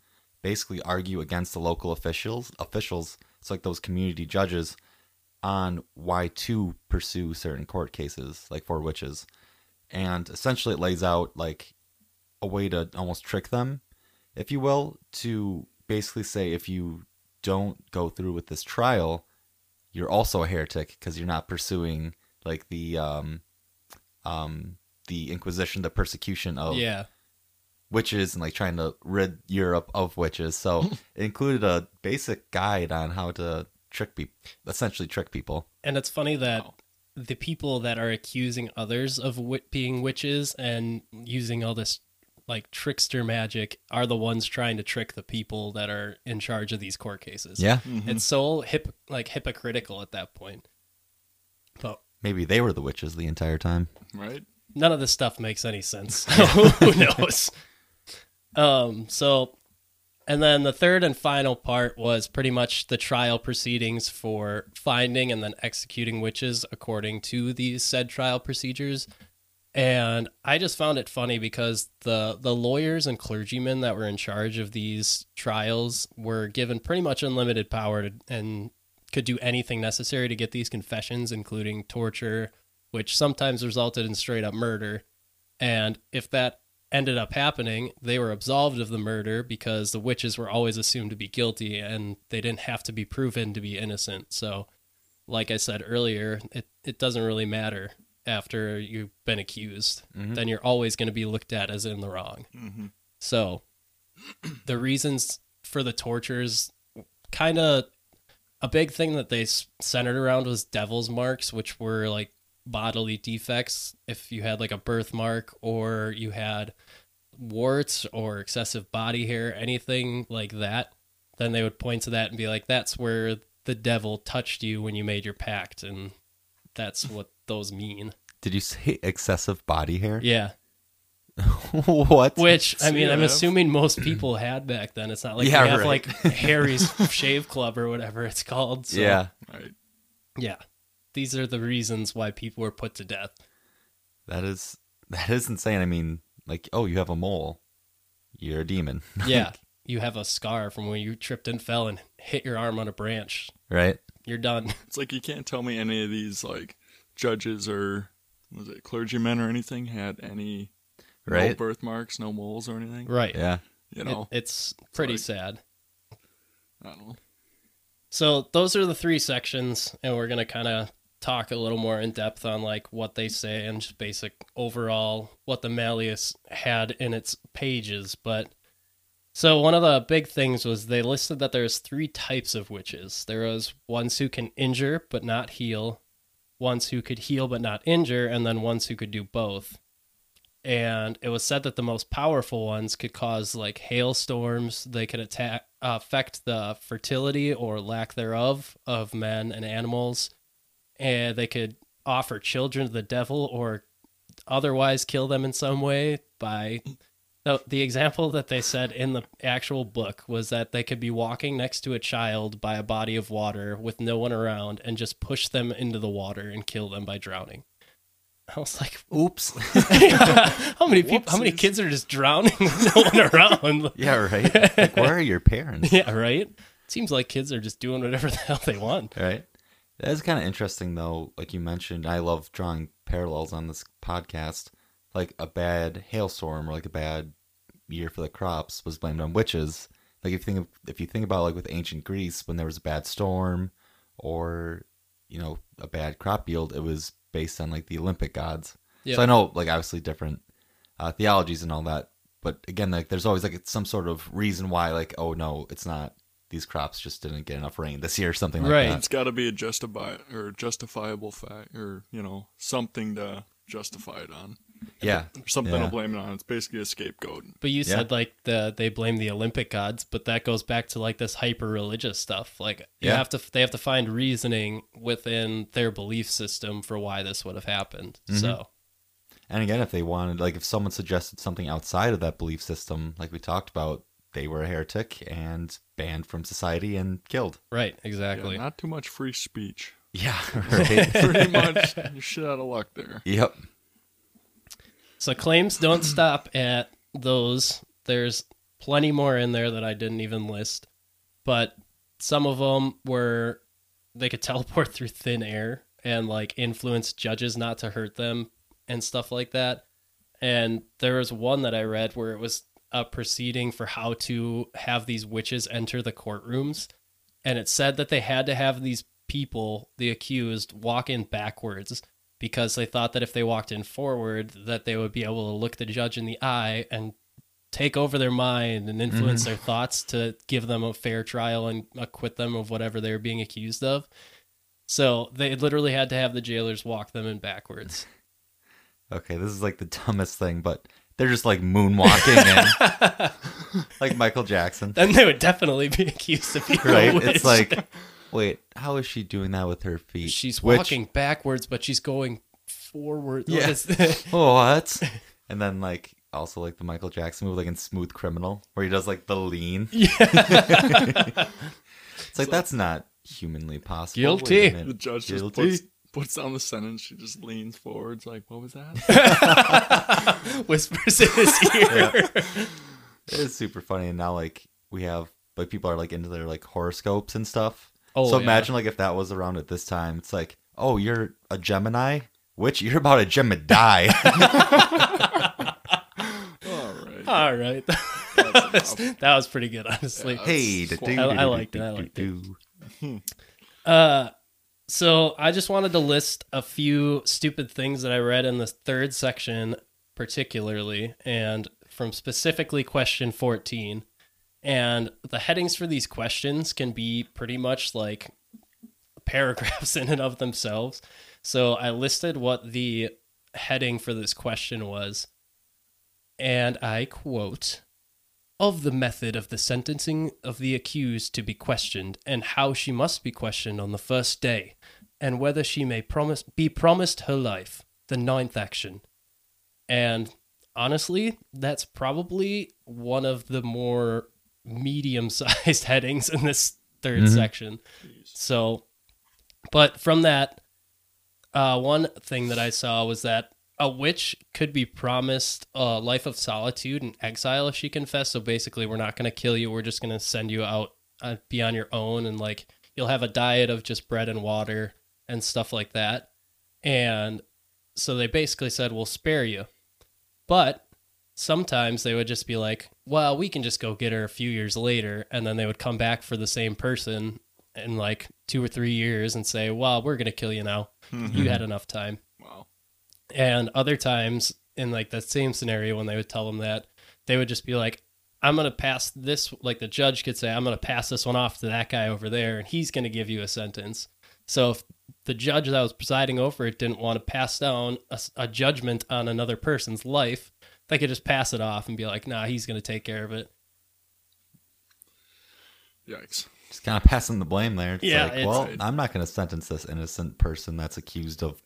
basically argue against the local officials. Officials, it's like those community judges on why to pursue certain court cases, like for witches, and essentially it lays out like a way to almost trick them, if you will, to basically say if you don't go through with this trial, you're also a heretic because you're not pursuing like the um um the inquisition, the persecution of Yeah, witches and like trying to rid Europe of witches. So it included a basic guide on how to trick people, essentially trick people. and it's funny that Wow. the people that are accusing others of wi- being witches and using all this like trickster magic are the ones trying to trick the people that are in charge of these court cases. Yeah, It's so hip like hypocritical at that point. But maybe they were the witches the entire time. Right? none of this stuff makes any sense. Who knows? Um, so, and then the third and final part was pretty much the trial proceedings for finding and then executing witches according to these said trial procedures. And I just found it funny because the the lawyers and clergymen that were in charge of these trials were given pretty much unlimited power to, and could do anything necessary to get these confessions, including torture, which sometimes resulted in straight up murder. And if that ended up happening, they were absolved of the murder because the witches were always assumed to be guilty and they didn't have to be proven to be innocent. So, like I said earlier, it, it doesn't really matter after you've been accused. Then you're always going to be looked at as in the wrong. Mm-hmm. So, the reasons for the tortures kind of a big thing that they centered around was devil's marks, which were like bodily defects. If you had like a birthmark or you had warts or excessive body hair, anything like that, then they would point to that and be like, that's where the devil touched you when you made your pact. And that's what those mean. Did you say excessive body hair? Yeah. what? Which I mean, I'm assuming most people had back then. It's not like Yeah, we have right. like Harry's Shave Club or whatever it's called. So, yeah, Right. yeah. These are the reasons why people were put to death. that is that is insane. I mean, like, oh, you have a mole, you're a demon, Yeah, you have a scar from when you tripped and fell and hit your arm on a branch. right? You're done. It's like you can't tell me any of these like judges or was it clergymen or anything had any no Right? birthmarks, no moles or anything. Right. Yeah. You It- know, it's pretty like- sad. I don't know. So those are the three sections, and we're gonna kind of talk a little more in depth on like what they say and just basic overall what the Malleus had in its pages. But so one of the big things was they listed that there's three types of witches. There was ones who can injure but not heal, ones who could heal but not injure, and then ones who could do both. And it was said that the most powerful ones could cause like hailstorms. They could attack, affect the fertility or lack thereof of men and animals, and they could offer children to the devil or otherwise kill them in some way by the, the example that they said in the actual book was that they could be walking next to a child by a body of water with no one around and just push them into the water and kill them by drowning. I was like, Oops. how many people, how many kids are just drowning with no one around? yeah, right. Like, where are your parents? yeah, right. Seems like kids are just doing whatever the hell they want. Right. That is kind of interesting, though. Like you mentioned, I love drawing parallels on this podcast. Like a bad hailstorm or like a bad year for the crops was blamed on witches. Like if you think of, if you think about like with ancient Greece, when there was a bad storm or you know a bad crop yield, it was based on like the Olympic gods. Yeah. So I know like obviously different uh, theologies and all that, but again, like there's always like some sort of reason why like oh no, it's not. These crops just didn't get enough rain this year, or something like Right. that. It's got to be a justify or justifiable fact, or you know, something to justify it on, Yeah, or something Yeah. to blame it on. It's basically a scapegoat. But you Yeah. said like the they blame the Olympic gods, but that goes back to like this hyper religious stuff. Like you Yeah. have to they have to find reasoning within their belief system for why this would have happened. Mm-hmm. So And again, if they wanted, like, if someone suggested something outside of that belief system, like we talked about, they were a heretic and banned from society and killed. right, Yeah, exactly. not too much free speech. Yeah, right. Pretty much, you're shit out of luck there. yep. So claims don't stop at those. There's plenty more in there that I didn't even list, but some of them were they could teleport through thin air and like influence judges not to hurt them and stuff like that. And there was one that I read where it was a proceeding for how to have these witches enter the courtrooms, and it said that they had to have these people, the accused, walk in backwards because they thought that if they walked in forward that they would be able to look the judge in the eye and take over their mind and influence mm-hmm. their thoughts to give them a fair trial and acquit them of whatever they were being accused of. So they literally had to have the jailers walk them in backwards. Okay, this is like the dumbest thing, but they're just like moonwalking and like Michael Jackson, then they would definitely be accused of being a right? witch. It's like, wait, how is she doing that with her feet? she's Which- walking backwards, but she's going forward. What Yeah. is what? And then like also like the Michael Jackson movie, like in Smooth Criminal, where he does like the lean. yeah. It's like that's not humanly possible. Guilty. The minute. judge just puts, puts down the sentence. She just leans forward. It's like, what was that? Whispers in his ear. It's super funny, and now like we have like people are like into their like horoscopes and stuff. Oh, so yeah. imagine like if that was around at this time, it's like, oh, you're a Gemini, which you're about a Gemini. All right. All right. that, was, pretty good, honestly. Yeah. hey, Cool. I- I do- liked it, I liked it. Uh, so I just wanted to list a few stupid things that I read in the third section, particularly, and from specifically question 14. And the headings for these questions can be pretty much like paragraphs in and of themselves. So I listed what the heading for this question was. And I quote of the method of the sentencing of the accused to be questioned, and how she must be questioned on the first day, and whether she may promise be promised her life, the ninth action. And honestly, that's probably one of the more medium sized headings in this 3rd Mhm. section. So, but from that, uh, one thing that I saw was that a witch could be promised a life of solitude and exile if she confessed. So basically, we're not going to kill you. We're just going to send you out, uh, be on your own, and like you'll have a diet of just bread and water and stuff like that. And so they basically said, "We'll spare you," but sometimes they would just be like, "Well, we can just go get her a few years later," and then they would come back for the same person in like two or three years and say, "Well, we're going to kill you now. You had enough time." Wow. And other times in like that same scenario when they would tell them that, they would just be like, I'm gonna pass this like the judge could say, I'm gonna pass this one off to that guy over there and he's gonna give you a sentence. So if the judge that was presiding over it didn't want to pass down a judgment on another person's life, they could just pass it off and be like, nah, he's gonna take care of it. Yikes. Just kind of passing the blame there. It's Yeah, like, it's- well, I'm not going to sentence this innocent person that's accused of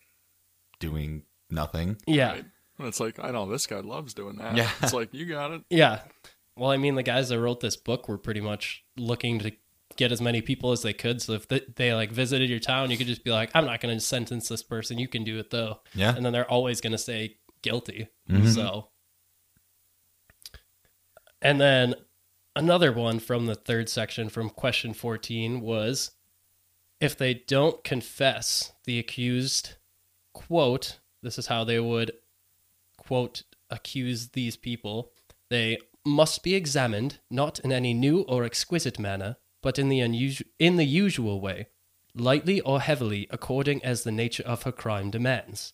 doing nothing. Yeah. Right. And it's like, I know this guy loves doing that. Yeah. It's like, you got it. Yeah. Well, I mean, the guys that wrote this book were pretty much looking to get as many people as they could. So if they, they like visited your town, you could just be like, I'm not going to sentence this person. You can do it though. Yeah. And then they're always going to say guilty. Mhm. So, and then another one from the third section from question 14 was if they don't confess, the accused, quote, this is how they would, quote, accuse these people. They must be examined, not in any new or exquisite manner, but in the, unusual, in the usual way, lightly or heavily, according as the nature of her crime demands.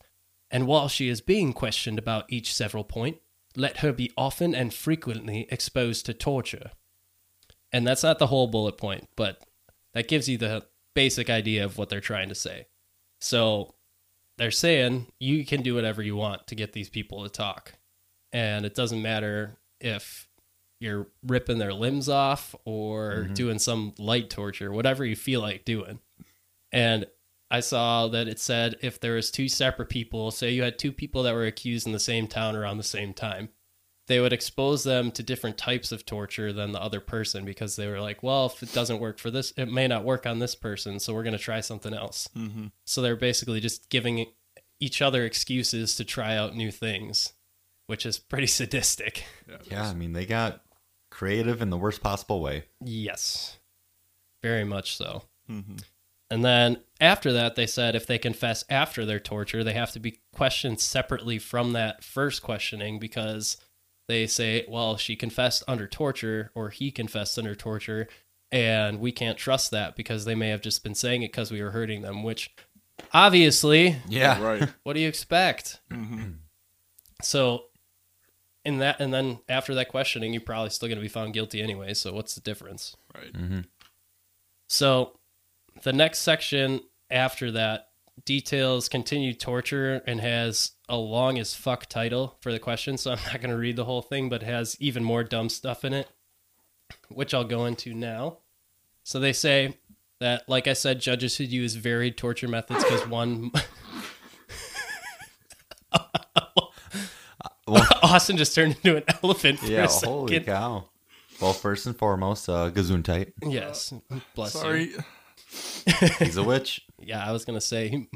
And while she is being questioned about each several point, let her be often and frequently exposed to torture. And that's not the whole bullet point, but that gives you the basic idea of what they're trying to say. So they're saying you can do whatever you want to get these people to talk. And it doesn't matter if you're ripping their limbs off or mm-hmm. doing some light torture, whatever you feel like doing. And I saw that it said if there was two separate people, say you had two people that were accused in the same town around the same time, they would expose them to different types of torture than the other person because they were like, well, if it doesn't work for this, it may not work on this person, so we're going to try something else. Mm-hmm. So they're basically just giving each other excuses to try out new things, which is pretty sadistic. Yeah. Yeah. I mean, they got creative in the worst possible way. Yes, very much so. Mhm. And then after that, they said if they confess after their torture, they have to be questioned separately from that first questioning because they say, well, she confessed under torture or he confessed under torture, and we can't trust that because they may have just been saying it because we were hurting them, which obviously, Yeah. Right. what do you expect? hmm So, in that, and then after that questioning, you're probably still going to be found guilty anyway. So, what's the difference? Right. hmm So, the next section after that details continued torture and has a long as fuck title for the question, so I'm not going to read the whole thing, but it has even more dumb stuff in it, which I'll go into now. So they say that, like I said, judges should use varied torture methods because one. Austin just turned into an elephant for Yeah, a second. holy cow. Well, first and foremost, uh, Gesundheit. Yes, bless you. Sorry. He's a witch. Yeah, I was gonna say he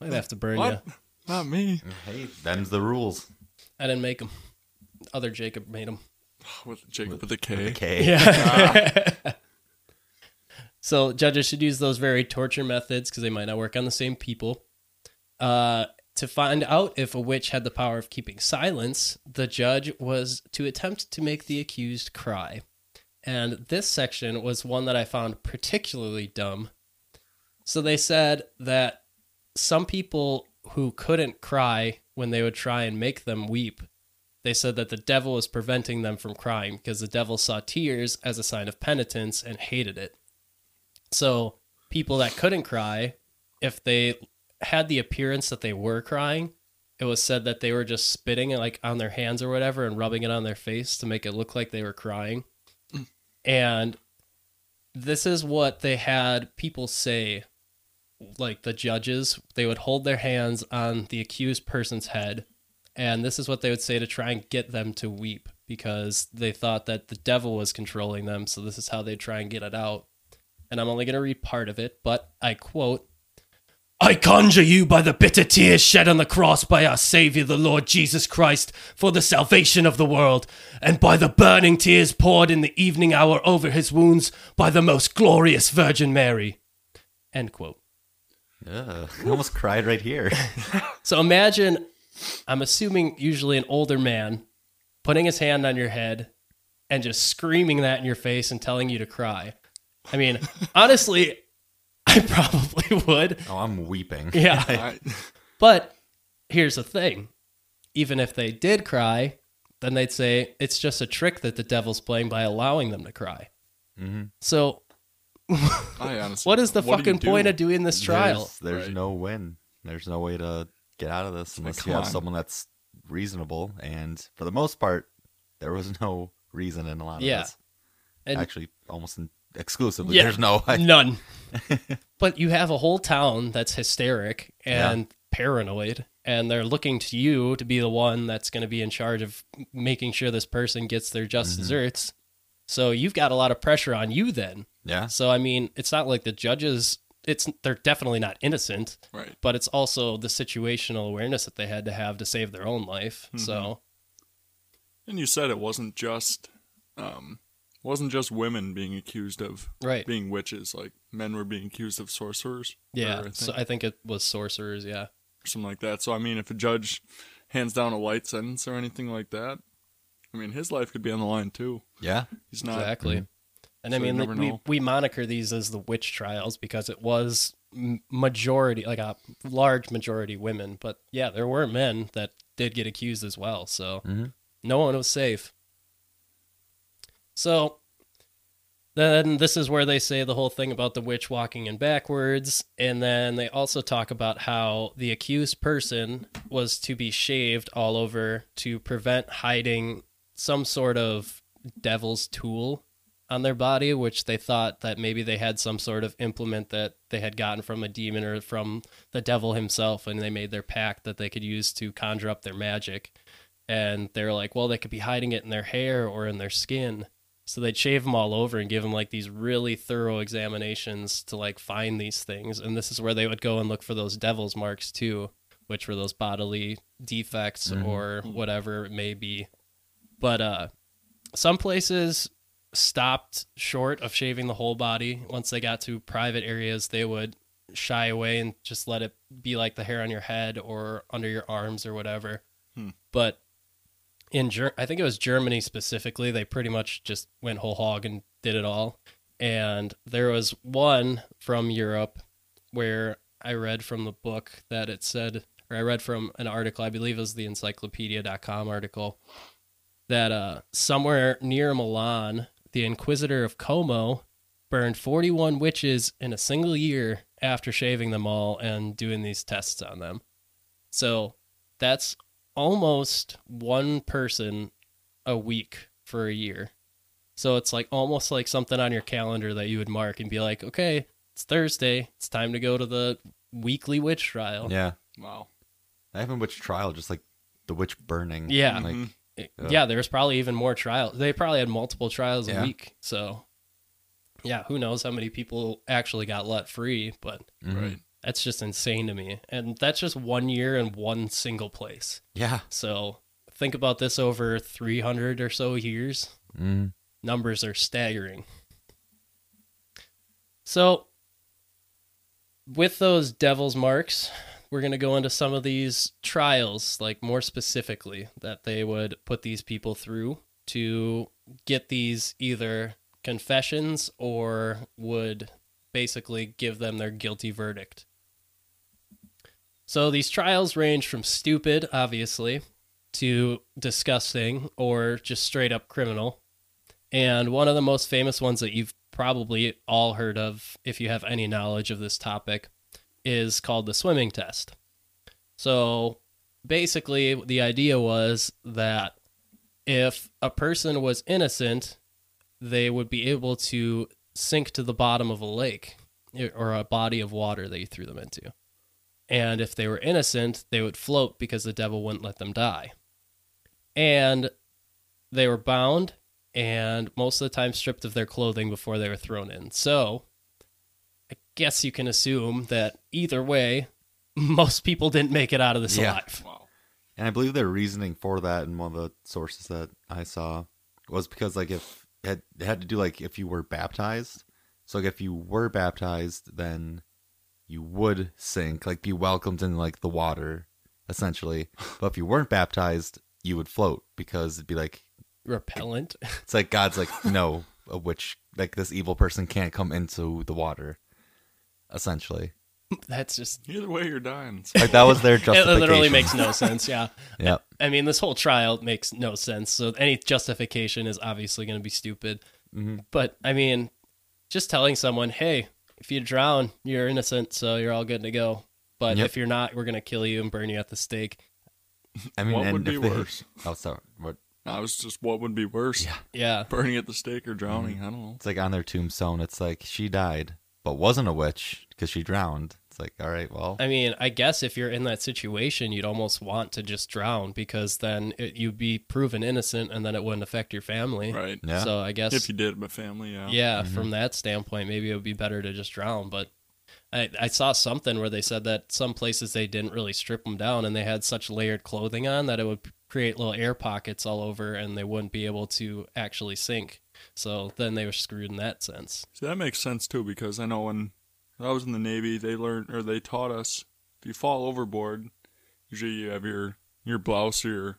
might have to burn What? you. Not me. Hey, them's the rules. I didn't make them. Other Jacob made them. With Jacob with a K. Okay. Yeah. so judges should use those very torture methods because they might not work on the same people. Uh, to find out if a witch had the power of keeping silence, the judge was to attempt to make the accused cry. And this section was one that I found particularly dumb. So they said that some people who couldn't cry when they would try and make them weep, they said that the devil was preventing them from crying because the devil saw tears as a sign of penitence and hated it. So people that couldn't cry, if they had the appearance that they were crying, it was said that they were just spitting it like on their hands or whatever and rubbing it on their face to make it look like they were crying. And this is what they had people say like the judges, they would hold their hands on the accused person's head, and this is what they would say to try and get them to weep because they thought that the devil was controlling them. So this is how they try and get it out. And I'm only going to read part of it, but I quote I conjure you by the bitter tears shed on the cross by our Saviour, the Lord Jesus Christ, for the salvation of the world, and by the burning tears poured in the evening hour over his wounds by the most glorious Virgin Mary. End quote. Ugh, I almost cried right here. So imagine, I'm assuming usually an older man putting his hand on your head and just screaming that in your face and telling you to cry. I mean, honestly, I probably would. Oh, I'm weeping. Yeah. I, But here's the thing even if they did cry, then they'd say it's just a trick that the devil's playing by allowing them to cry. Mhm. So, I honestly. what is the what fucking do? point of doing this trial? There's, there's Right. no win. There's no way to get out of this unless come you have on. someone that's reasonable. And for the most part, there was no reason in a lot of Yeah. this. And Actually, almost in, exclusively. Yeah. There's no. None. but you have a whole town that's hysteric and paranoid, and they're looking to you to be the one that's going to be in charge of making sure this person gets their just Mm-hmm. desserts. So you've got a lot of pressure on you then. yeah. So I mean, it's not like the judges. It's they're definitely not innocent, Right. but it's also the situational awareness that they had to have to save their own life. Mm-hmm. So And you said it wasn't just, um, wasn't just women being accused of right, being witches. Like men were being accused of sorcerers. yeah. or I think, so I think it was sorcerers. Yeah, something like that. So I mean, if a judge hands down a light sentence or anything like that, I mean, his life could be on the line too. Yeah. He's not. exactly. And I So you mean, never we we moniker these as the witch trials because it was majority, like a large majority, women. But yeah, there were men that did get accused as well. So Mhm. no one was safe. So then this is where they say the whole thing about the witch walking in backwards. And then they also talk about how the accused person was to be shaved all over to prevent hiding some sort of devil's tool on their body, which they thought that maybe they had some sort of implement that they had gotten from a demon or from the devil himself, and they made their pact that they could use to conjure up their magic. And they're like, well, they could be hiding it in their hair or in their skin. So they'd shave them all over and give them like these really thorough examinations to like find these things. And this is where they would go and look for those devil's marks too, which were those bodily defects or whatever it may be. But uh some places stopped short of shaving the whole body. Once they got to private areas, they would shy away and just let it be like the hair on your head or under your arms or whatever. Hmm. But in Ger- I think it was Germany specifically, they pretty much just went whole hog and did it all. And there was one from Europe where I read from the book that it said, or I read from an article, I believe it was the encyclopedia.com article, that uh, somewhere near Milan, the Inquisitor of Como burned 41 witches in a single year after shaving them all and doing these tests on them. So that's almost one person a week for a year. So it's like almost like something on your calendar that you would mark and be like, okay, it's Thursday. It's time to go to the weekly witch trial. Yeah. Wow. I haven't witch trial, just like the witch burning. Yeah. Like, Mhm. It- Yeah. yeah, there was probably even more trials. They probably had multiple trials a Yeah. week. So, yeah, who knows how many people actually got let free, but mhm. Right. That's just insane to me. And that's just one year in one single place. Yeah. So, think about this over 300 or so years. Mm. Numbers are staggering. So, with those devil's marks, we're going to go into some of these trials, like more specifically, that they would put these people through to get these either confessions or would basically give them their guilty verdict. So these trials range from stupid, obviously, to disgusting or just straight up criminal. And one of the most famous ones that you've probably all heard of, if you have any knowledge of this topic, is called the swimming test. So basically, the idea was that if a person was innocent, they would be able to sink to the bottom of a lake eh, or a body of water that you threw them into. And if they were innocent, they would float because the devil wouldn't let them die. And they were bound and most of the time stripped of their clothing before they were thrown in. So I guess you can assume that either way, most people didn't make it out of this Yeah. alive. Wow. And I believe their reasoning for that in one of the sources that I saw was because like if it had, it had to do like if you were baptized. So like if you were baptized, then you would sink, like be welcomed in like the water, essentially. But if you weren't baptized, you would float because it'd be like Repellent. it's like God's like no, a witch like this evil person can't come into the water, essentially. That's just Either way, you're dying. Like that was their justification. it literally makes no sense. Yeah. Yep. I mean, this whole trial makes no sense. So any justification is obviously going to be stupid. hmm But I mean, just telling someone, "Hey, if you drown, you're innocent, so you're all good to go." But Yep. if you're not, we're going to kill you and burn you at the stake. I mean, what and would be they- worse? Oh, sorry. What? I was just, what would be worse? Yeah. Yeah. Burning at the stake or drowning? Mm-hmm. I don't know. It's like on their tombstone. It's like she died, but wasn't a witch because she drowned. It's like, all right, well, I mean, I guess if you're in that situation, you'd almost want to just drown because then it, you'd be proven innocent and then it wouldn't affect your family. Right. yeah. So I guess If you did, but family, yeah. yeah, Mhm. from that standpoint, maybe it would be better to just drown. But I, I saw something where they said that some places they didn't really strip them down and they had such layered clothing on that it would create little air pockets all over and they wouldn't be able to actually sink. So then they were screwed in that sense. See, that makes sense too because I know when I was in the Navy, they learned or they taught us if you fall overboard, usually you have your your blouse or your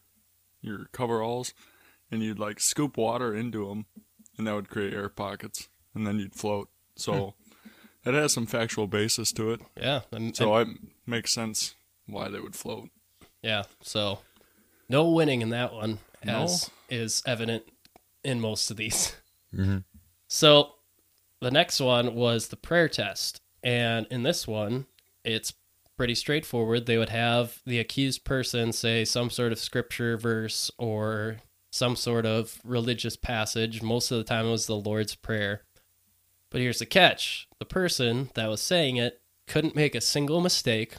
your coveralls, and you'd like scoop water into them, and that would create air pockets, and then you'd float. So it has some factual basis to it. Yeah. And, So it makes sense why they would float. Yeah, so no winning in that one, No. as is evident in most of these. hmm So the next one was the prayer test. And in this one, it's pretty straightforward. They would have the accused person say some sort of scripture verse or some sort of religious passage. Most of the time, it was the Lord's Prayer. But here's the catch the person that was saying it couldn't make a single mistake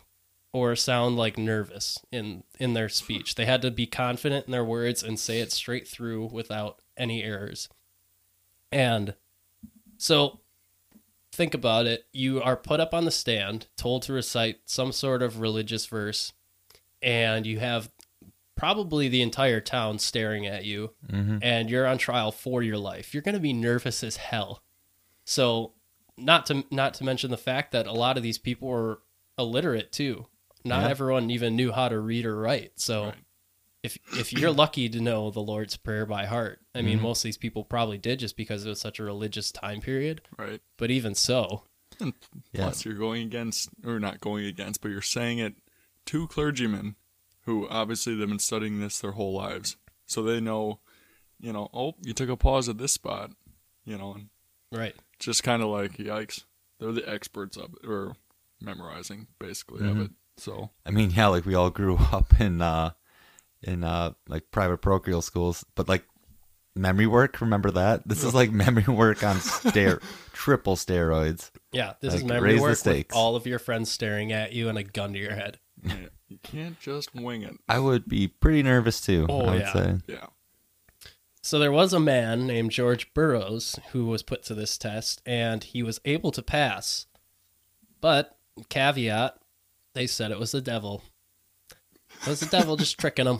or sound like nervous in in their speech. They had to be confident in their words and say it straight through without any errors. And so think about it. You are put up on the stand, told to recite some sort of religious verse, and you have probably the entire town staring at you, hmm and you're on trial for your life. You're going to be nervous as hell. So, not to not to mention the fact that a lot of these people were illiterate too. Not Yeah. everyone even knew how to read or write. So, Right. If if you're lucky to know the Lord's Prayer by heart, I mean, Mhm. most of these people probably did just because it was such a religious time period. Right. But even so, Yeah. Plus, you're going against, or not going against, but you're saying it to clergymen who obviously they've been studying this their whole lives. So they know, you know, oh, you took a pause at this spot, you know, and right? just kind of like, yikes. They're the experts of it, or memorizing basically of Mhm. it. So I mean, yeah, like we all grew up in uh in uh like private parochial schools, but like memory work, remember that? This is like memory work on stair triple steroids. Yeah, this is memory raise the work with all of your friends staring at you and a gun to your head. yeah, you can't just wing it. I would be pretty nervous too, Oh, I would yeah. say. Yeah. So there was a man named George Burroughs who was put to this test, and he was able to pass. But caveat, they said it was the devil. It was the devil just tricking him.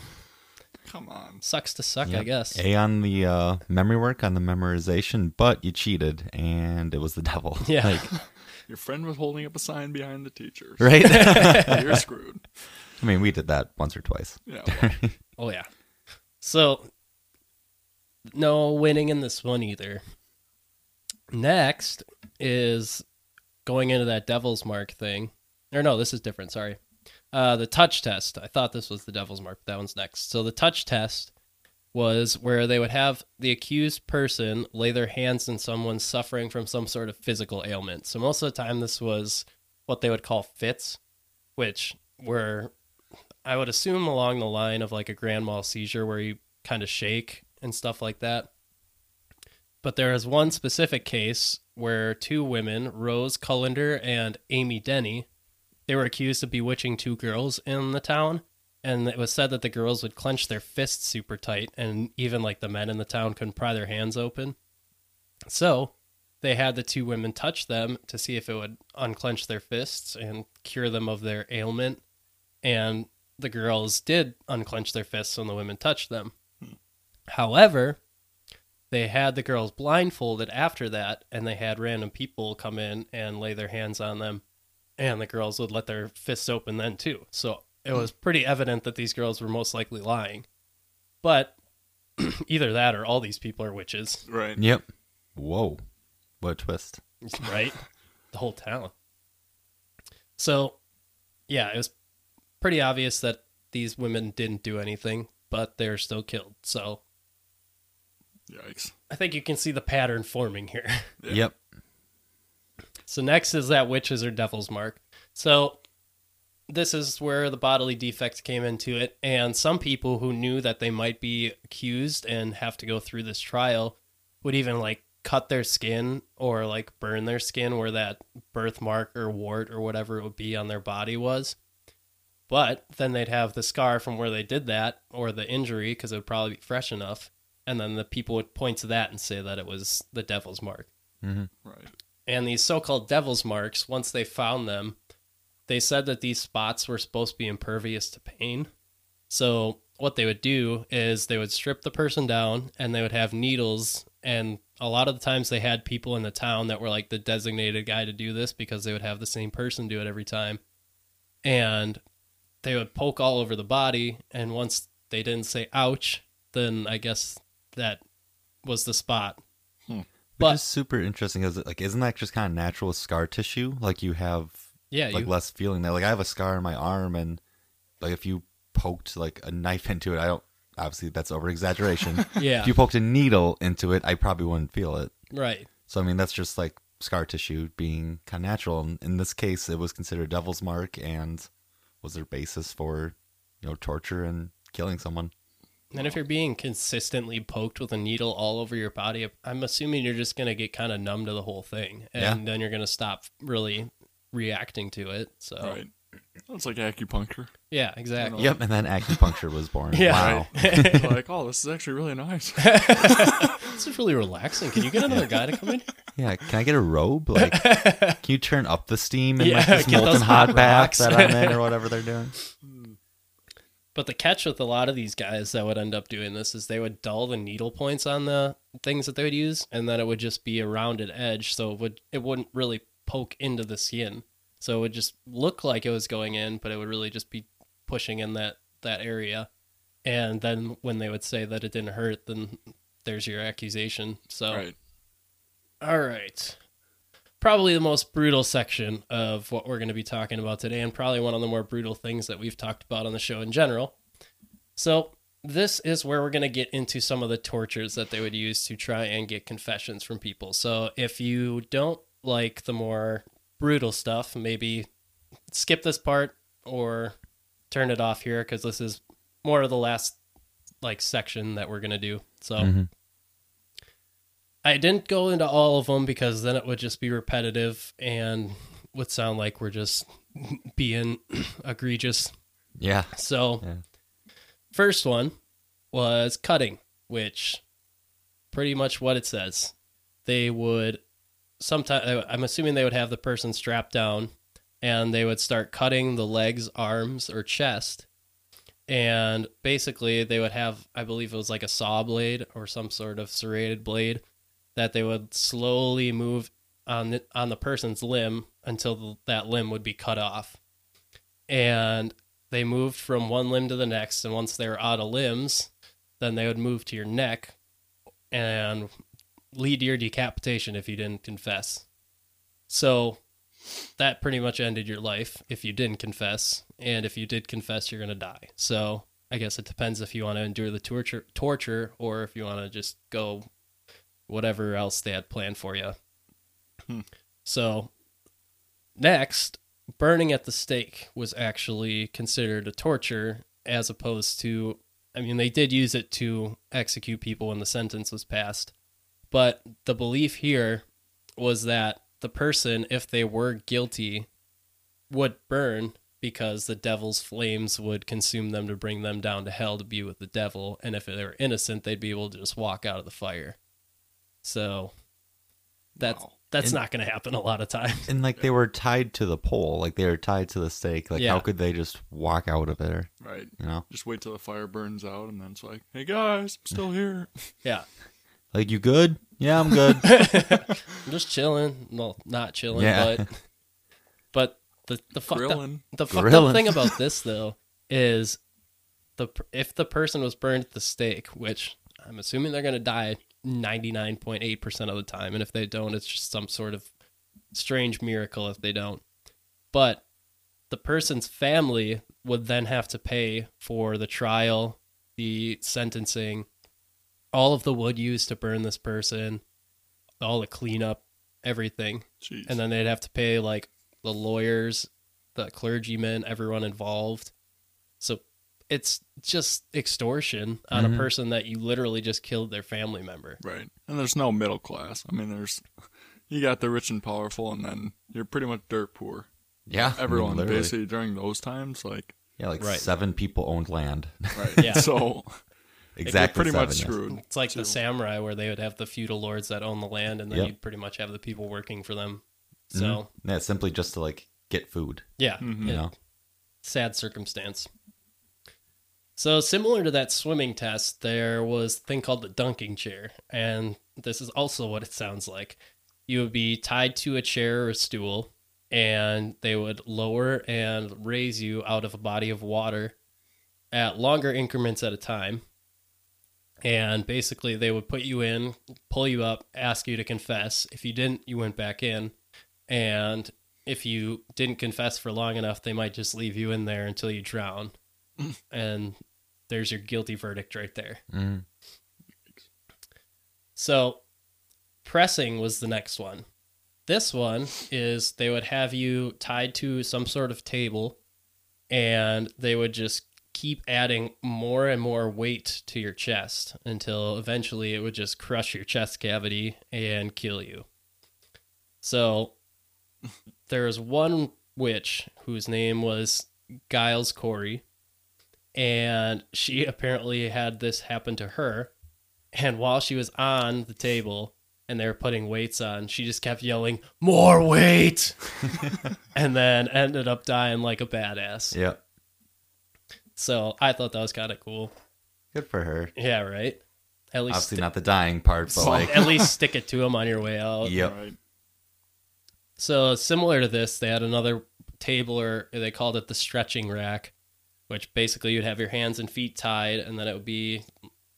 Come on. Sucks to suck, I guess. A on the uh memory work on the memorization, but you cheated and it was the devil. Yeah. Like, Your friend was holding up a sign behind the teacher. right? You're screwed. I mean, we did that once or twice. Yeah. well, Oh yeah. So no winning in this one either. Next is going into that devil's mark thing. Or no, this is different, sorry. Uh the touch test. I thought this was the devil's mark, but that one's next. So the touch test was where they would have the accused person lay their hands on someone suffering from some sort of physical ailment. So most of the time this was what they would call fits, which were I would assume along the line of like a grand mal seizure where you kind of shake and stuff like that. But there is one specific case where two women, Rose Cullender and Amy Denny, they were accused of bewitching two girls in the town. And it was said that the girls would clench their fists super tight, and even like the men in the town couldn't pry their hands open. So they had the two women touch them to see if it would unclench their fists and cure them of their ailment. And the girls did unclench their fists when the women touched them. Hmm. However, they had the girls blindfolded after that, and they had random people come in and lay their hands on them, and the girls would let their fists open then too. So it hmm. was pretty evident that these girls were most likely lying. But either that or all these people are witches, right. Yep. Whoa. What a twist. right? the whole town. So, yeah, it was pretty obvious that these women didn't do anything, but they're still killed. So Yikes. I think you can see the pattern forming here. Yeah. Yep. So next is that witches or devil's mark. So this is where the bodily defects came into it, and some people who knew that they might be accused and have to go through this trial would even like cut their skin or like burn their skin where that birthmark or wart or whatever it would be on their body was. But then they'd have the scar from where they did that or the injury because it would probably be fresh enough. And then the people would point to that and say that it was the devil's mark. hmm Right. And these so called devil's marks, once they found them, they said that these spots were supposed to be impervious to pain. So, what they would do is they would strip the person down and they would have needles. And a lot of the times they had people in the town that were like the designated guy to do this because they would have the same person do it every time. And they would poke all over the body. And once they didn't say ouch, then I guess that was the spot. Hmm. But is super interesting because like isn't that just kind of natural with scar tissue? Like you have Yeah, like you, less feeling there. Like I have a scar on my arm, and like if you poked like a knife into it, I don't. Obviously, that's over exaggeration. yeah, If you poked a needle into it, I probably wouldn't feel it. right. So I mean, that's just like scar tissue being kind of natural. And in this case, it was considered devil's mark, and was their basis for you know torture and killing someone. And if you're being consistently poked with a needle all over your body, I'm assuming you're just going to get kind of numb to the whole thing. And Yeah. then you're going to stop really reacting to it. So, Right. That's like acupuncture. yeah, exactly. Yep, and then acupuncture was born. Yeah. Wow. like, oh, this is actually really nice. this is really relaxing. Can you get another guy to come in? Yeah, can I get a robe? Like, can you turn up the steam in like Yeah, this molten hot, hot bath that I'm in, or whatever they're doing? But the catch with a lot of these guys that would end up doing this is they would dull the needle points on the things that they would use, and then it would just be a rounded edge, so it would it wouldn't really poke into the skin. So it would just look like it was going in, but it would really just be pushing in that that area. And then when they would say that it didn't hurt, then there's your accusation. So Right. all right. Probably the most brutal section of what we're going to be talking about today, and probably one of the more brutal things that we've talked about on the show in general. So, this is where we're going to get into some of the tortures that they would use to try and get confessions from people. So, if you don't like the more brutal stuff, maybe skip this part or turn it off here because this is more of the last like section that we're gonna do. So Mhm. I didn't go into all of them because then it would just be repetitive and would sound like we're just being egregious. Yeah. So, Yeah. first one was cutting, which pretty much what it says. They would sometimes, I'm assuming they would have the person strapped down and they would start cutting the legs, arms, or chest. And basically, they would have, I believe it was like a saw blade or some sort of serrated blade that they would slowly move on the, on the person's limb until that limb would be cut off. And they moved from one limb to the next, and once they were out of limbs, then they would move to your neck and lead to your decapitation if you didn't confess. So that pretty much ended your life if you didn't confess, and if you did confess, you're gonna die. So I guess it depends if you want to endure the torture, torture, or if you want to just go whatever else they had planned for you. Hmm. So next, burning at the stake was actually considered a torture as opposed to I mean they did use it to execute people when the sentence was passed. But the belief here was that the person if they were guilty would burn because the devil's flames would consume them to bring them down to hell to be with the devil and if they were innocent they'd be able to just walk out of the fire. So that's Wow. that's And- not going to happen a lot of times. And like they were tied to the pole, like they were tied to the stake. Like Yeah. how could they just walk out of it? Right. You know, Just wait till the fire burns out, and then it's like, hey guys, I'm still here. Yeah. like you good? Yeah, I'm good. I'm just chilling. Well, not chilling, Yeah. but but the the fucked up, the fucked up thing about this though is the if the person was burned at the stake, which I'm assuming they're gonna die 99.8 percent of the time, and if they don't, it's just some sort of strange miracle if they don't. But the person's family would then have to pay for the trial, the sentencing, all of the wood used to burn this person, all the cleanup, everything. Jeez. And then they'd have to pay like the lawyers, the clergymen, everyone involved. So it's just extortion on Mhm. a person that you literally just killed their family member. Right. And there's no middle class. I mean, there's you got the rich and powerful, and then you're pretty much dirt poor. yeah, I mean, Everyone basically during those times, like Yeah, like Right. seven people owned land. right. Yeah. So exactly. you're pretty much seven, yes. screwed. It's like the samurai where they would have the feudal lords that own the land and then Yep. you'd pretty much have the people working for them. Mhm. So, Yeah, simply just to like get food. yeah, Mhm. You yeah. know. sad circumstance. So similar to that swimming test, there was a thing called the dunking chair, and this is also what it sounds like. You would be tied to a chair or a stool, and they would lower and raise you out of a body of water at longer increments at a time. And basically, they would put you in, pull you up, ask you to confess. If you didn't, you went back in. And if you didn't confess for long enough, they might just leave you in there until you drown. and there's your guilty verdict right there. Mhm. So, pressing was the next one. This one is they would have you tied to some sort of table and they would just keep adding more and more weight to your chest until eventually it would just crush your chest cavity and kill you. So, there's one witch whose name was Giles Corey, and she apparently had this happen to her. And while she was on the table and they were putting weights on, she just kept yelling, More weight! and then ended up dying like a badass. Yep. So I thought that was kind of cool. Good for her. Yeah, right? At least, Obviously not the dying part, but like at least stick it to them on your way out. Yep. Right. So similar to this, they had another table, or they called it the stretching rack, which basically you'd have your hands and feet tied, and then it would be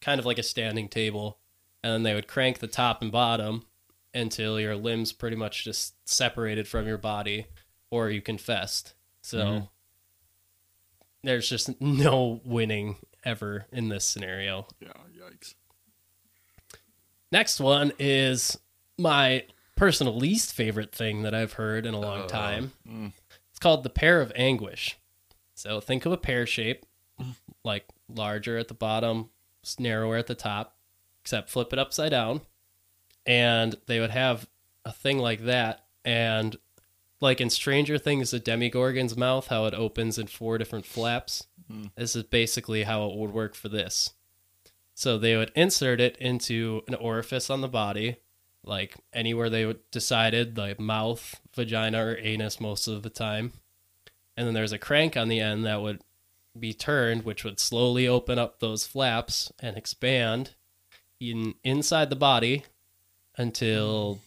kind of like a standing table, and then they would crank the top and bottom until your limbs pretty much just separated from your body, or you confessed. So Mhm. there's just no winning ever in this scenario. Yeah. Yikes. Next one is my personal least favorite thing that I've heard in a long Uh, time. Mm. It's called the Pear of anguish. So think of a pear shape, like larger at the bottom, narrower at the top, except flip it upside down. And they would have a thing like that. And like in Stranger Things, the Demogorgon's mouth, how it opens in four different flaps. Mm. This is basically how it would work for this. So they would insert it into an orifice on the body, like anywhere they would decided, like mouth, vagina, or anus most of the time. And then there's a crank on the end that would be turned, which would slowly open up those flaps and expand in inside the body until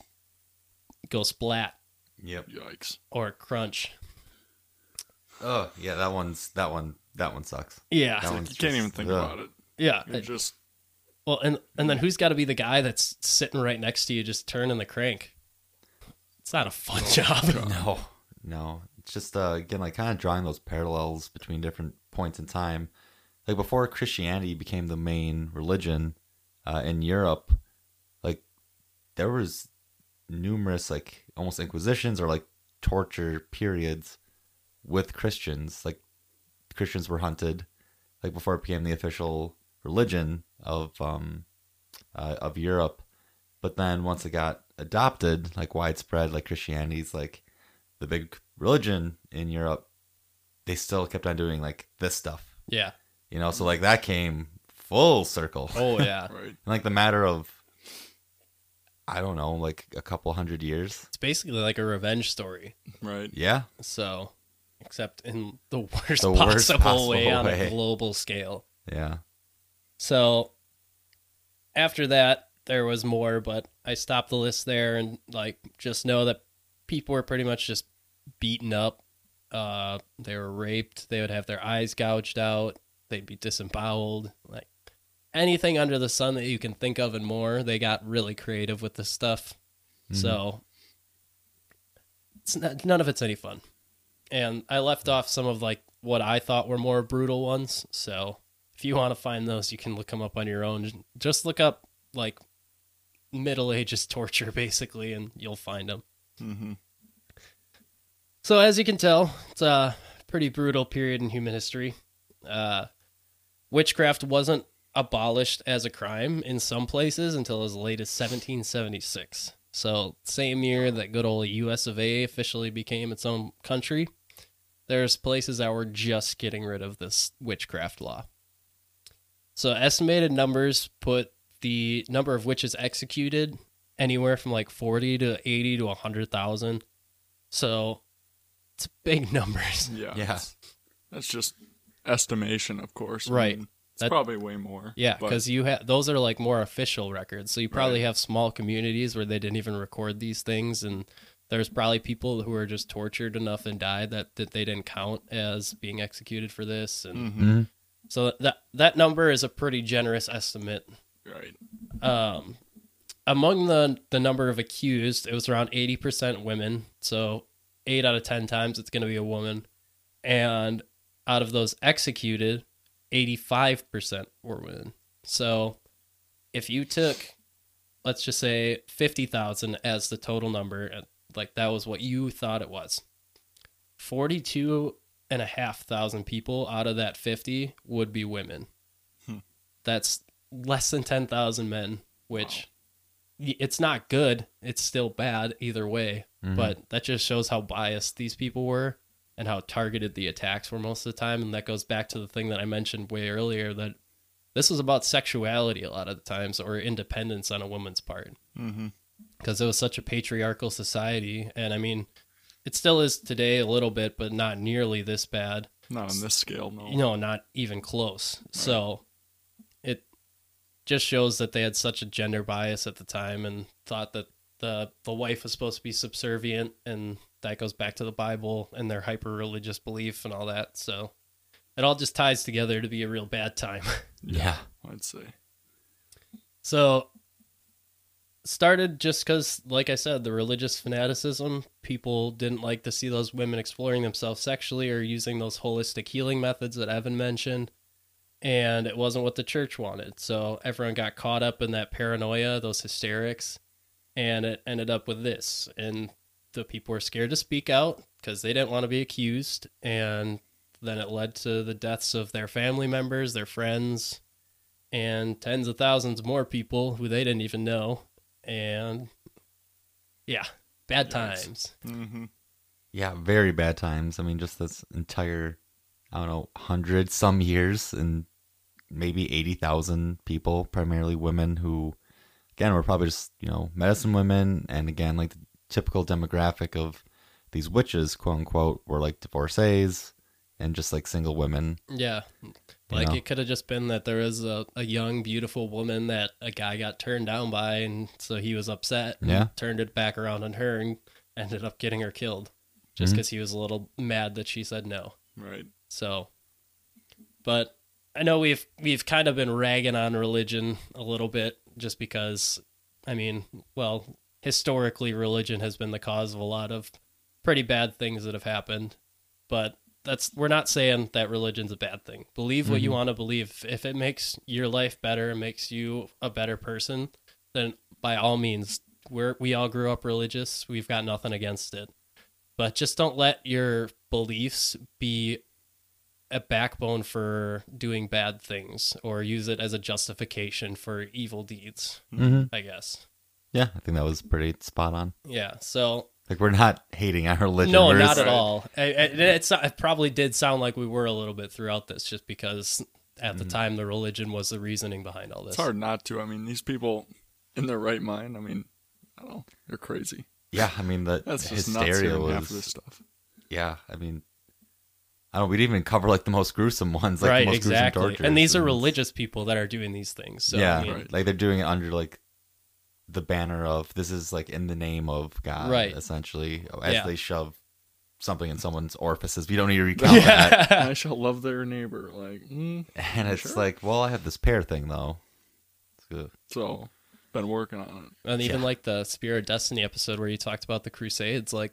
it goes splat Yep. Yikes. or crunch. Oh yeah, that one's that one that one sucks. Yeah. That Like, one's you can't just- even think ugh. about it. Yeah. You're just Well, and and then who's got to be the guy that's sitting right next to you, just turning the crank? It's not a fun oh, job. No, no. Just uh, again like kind of drawing those parallels between different points in time. Like before Christianity became the main religion uh, in Europe, like there was numerous like almost inquisitions or like torture periods with Christians. Like Christians were hunted, like before it became the official religion of um uh, of Europe. But then once it got adopted, like widespread, like Christianity's like the big religion in Europe, they still kept on doing like this stuff, Yeah. you know. So like that came full circle. Oh yeah. right. in like the matter of I don't know, like a couple hundred years. It's basically like a revenge story. Right. Yeah, So, except in the worst, The possible, worst possible way on way. a global scale. yeah. So, after that, there was more, but I stopped the list there and like just know that people were pretty much just beaten up. Uh, they were raped. They would have their eyes gouged out. They'd be disemboweled. Like anything under the sun that you can think of and more. They got really creative with this stuff. So it's not, none of it's any fun. And I left off some of like what I thought were more brutal ones. So if you want to find those, you can look them up on your own. Just look up like Middle Ages torture, basically, and you'll find them. Mm-hmm. So as you can tell, it's a pretty brutal period in human history. Uh, witchcraft wasn't abolished as a crime in some places until as late as 1776. So same year that good old U.S. of A. officially became its own country, there's places that were just getting rid of this witchcraft law. So estimated numbers put the number of witches executed anywhere from like 40 to 80 to 100,000. So it's big numbers. Yeah. Yeah. That's, that's just estimation, of course. I Right. mean, it's That- probably way more. Yeah, because you have those are like more official records. So you probably Right. have small communities where they didn't even record these things, and there's probably people who are just tortured enough and died that, that they didn't count as being executed for this. And Mhm. so that that number is a pretty generous estimate. Right. Um, among the the number of accused, it was around eighty percent women. So eight out of ten times it's going to be a woman, and out of those executed, eighty five percent were women. So if you took, let's just say fifty thousand as the total number, like that was what you thought it was, forty two and a half thousand people out of that fifty would be women. Hmm. That's less than 10,000 men, which it's not good. It's still bad either way, Mhm. but that just shows how biased these people were and how targeted the attacks were most of the time. And that goes back to the thing that I mentioned way earlier that this was about sexuality a lot of the times or independence on a woman's part Mm-hmm. because it was such a patriarchal society. And I mean, it still is today a little bit, but not nearly this bad Not on this scale, no. no not even close so it just shows that they had such a gender bias at the time and thought that the the wife was supposed to be subservient and that goes back to the bible and their hyper religious belief and all that so it all just ties together to be a real bad time Yeah. I'd say. So started just because, like I said, the religious fanaticism. People didn't like to see those women exploring themselves sexually or using those holistic healing methods that Evan mentioned. And it wasn't what the church wanted. So everyone got caught up in that paranoia, those hysterics, and it ended up with this. And the people were scared to speak out. because they didn't want to be accused, and then it led to the deaths of their family members, their friends, and tens of thousands more people who they didn't even know. And yeah, bad Yikes. times. Mm-hmm. Yeah, very bad times. I mean, just this entire, I don't know, hundred some years and maybe 80,000 people, primarily women who, again, were probably just, you know, medicine women. And again, like the typical demographic of these witches, quote unquote, were like divorcees and just like single women. Yeah. You Like know? it could have just been that there was a, a young, beautiful woman that a guy got turned down by, and so he was upset. and Yeah. Turned it back around on her and ended up getting her killed just mm-hmm. because he was a little mad that she said no. Right. So, but I know we've we've kind of been ragging on religion a little bit just because, I mean, well, historically, religion has been the cause of a lot of pretty bad things that have happened. But that's we're not saying that religion's a bad thing. Believe what you Mhm. want to believe. If it makes your life better, and makes you a better person, then by all means, we're we all grew up religious. We've got nothing against it but just don't let your beliefs be a backbone for doing bad things or use it as a justification for evil deeds Mm-hmm. i guess Yeah, I think that was pretty spot on. yeah so Like, we're not hating on religion. no we're not at all I- I- it's it probably did sound like we were a little bit throughout this just because at the time the religion was the reasoning behind all this It's hard not to. I mean, these people in their right mind. I mean, I don't know. They're crazy. Yeah, I mean, the That's just nuts hysteria half of this was. stuff. Yeah, I mean, I don't. We didn't even cover like the most gruesome ones, like right the most exactly gruesome tortures. and these are religious people that are doing these things so yeah, I mean, Right. like they're doing it under like the banner of this is like in the name of God, Right. Essentially, as Yeah. they shove something in someone's orifices. We don't need to recount that. I shall love their neighbor. Like, mm, And it's Sure. like, well, I have this pear thing though. It's good. so been working on it. And even Yeah. like the Spear of Destiny episode where you talked about the Crusades, like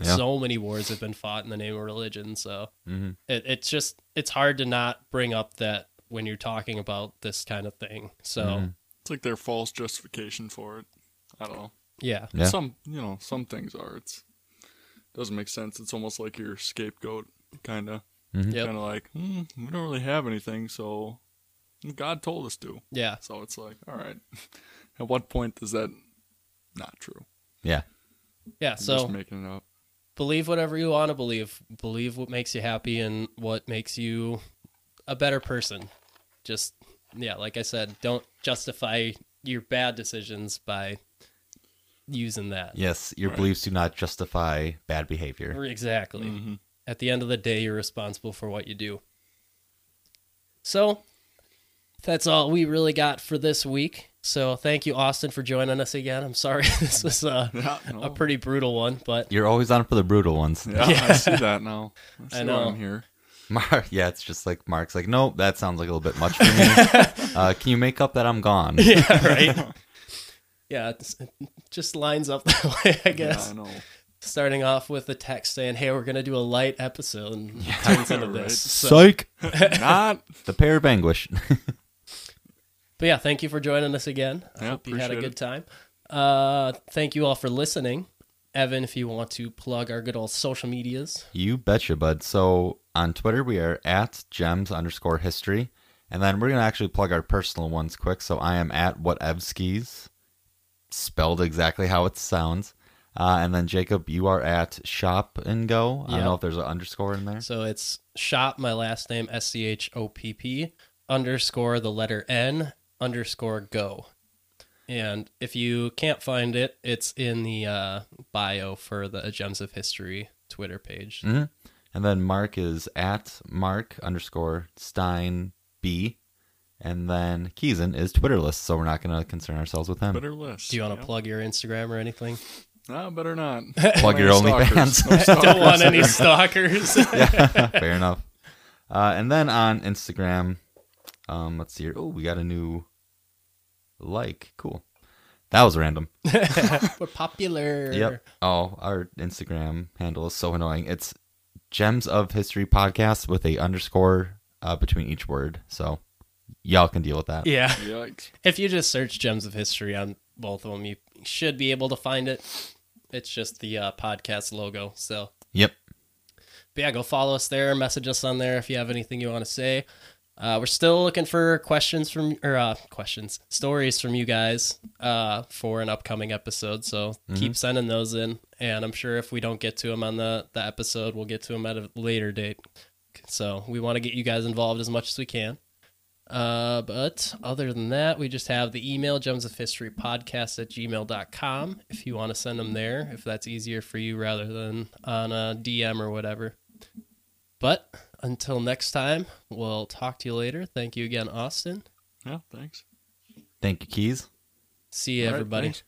Yeah. so many wars have been fought in the name of religion. So hmm it, it's just it's hard to not bring up that when you're talking about this kind of thing. So Mhm. It's like their false justification for it. I don't know. yeah, Yeah. Some, you know, some things are. It's doesn't make sense. It's almost like your scapegoat, kind of. Mhm. Yep. Kind of like, hmm, we don't really have anything, so God told us to. yeah, So it's like, all right. At what point is that not true? Yeah. yeah. You're So just making it up. Believe whatever you want to believe. Believe what makes you happy and what makes you a better person. Just yeah, like I said, don't justify your bad decisions by using that. Yes, your Right. beliefs do not justify bad behavior. Exactly. hmm At the end of the day, you're responsible for what you do. So, that's all we really got for this week. So, thank you, Austin, for joining us again. I'm sorry this was a, Yeah, no. a pretty brutal one, but You're always on for the brutal ones. yeah, Yeah. I see that now. I, see know. I'm here. Mark, yeah, it's just like Mark's like, nope, that sounds like a little bit much for me. uh, can you make up that I'm gone? yeah, right. yeah, it's, it just lines up that way, I guess. Yeah, I know. Starting off with a text saying, "Hey, we're gonna do a light episode," and turns into Right. this. So, Psych. Not. the pear of anguish. But yeah, thank you for joining us again. I Yeah, hope you had a good time. Uh, thank you all for listening. Evan, if you want to plug our good old social medias. you betcha, bud. So on Twitter, we are at gems underscore history. And then we're going to actually plug our personal ones quick. So I am at whatevskis, spelled exactly how it sounds. Uh, and then Jacob, you are at shop and go. I don't know if there's an underscore in there. So it's shop, my last name, S C H O P P, underscore the letter N, underscore go. And if you can't find it, it's in the uh, bio for the Gems of History Twitter page. hmm And then Mark is at Mark underscore Stein B. And then Keeson is Twitterless, so we're not going to concern ourselves with him. Better list. Do you want to yeah. plug your Instagram or anything? No, better not. Plug your Any OnlyFans. stalkers. No Don't want any stalkers. yeah, fair enough. Uh, and then on Instagram, um, let's see here. Oh, we got a new like. Cool. That was random. We're popular. Yep. Oh, our Instagram handle is so annoying. It's Gems of History Podcast with a underscore uh, between each word. So y'all can deal with that. Yeah. Yikes. If you just search Gems of History on both of them, you should be able to find it. It's just the uh, podcast logo. So Yep. But yeah, go follow us there. Message us on there if you have anything you want to say. Uh, we're still looking for questions from or uh, questions, stories from you guys uh, for an upcoming episode. So keep sending those in, and I'm sure if we don't get to them on the the episode, we'll get to them at a later date. So we want to get you guys involved as much as we can. Uh, but other than that, we just have the email, gems of history podcast at gmail.com if you want to send them there, if that's easier for you rather than on a DM or whatever. But until next time, we'll talk to you later. Thank you again, Austin. Yeah, thanks. Thank you, Keys. See you, All right, everybody. thanks.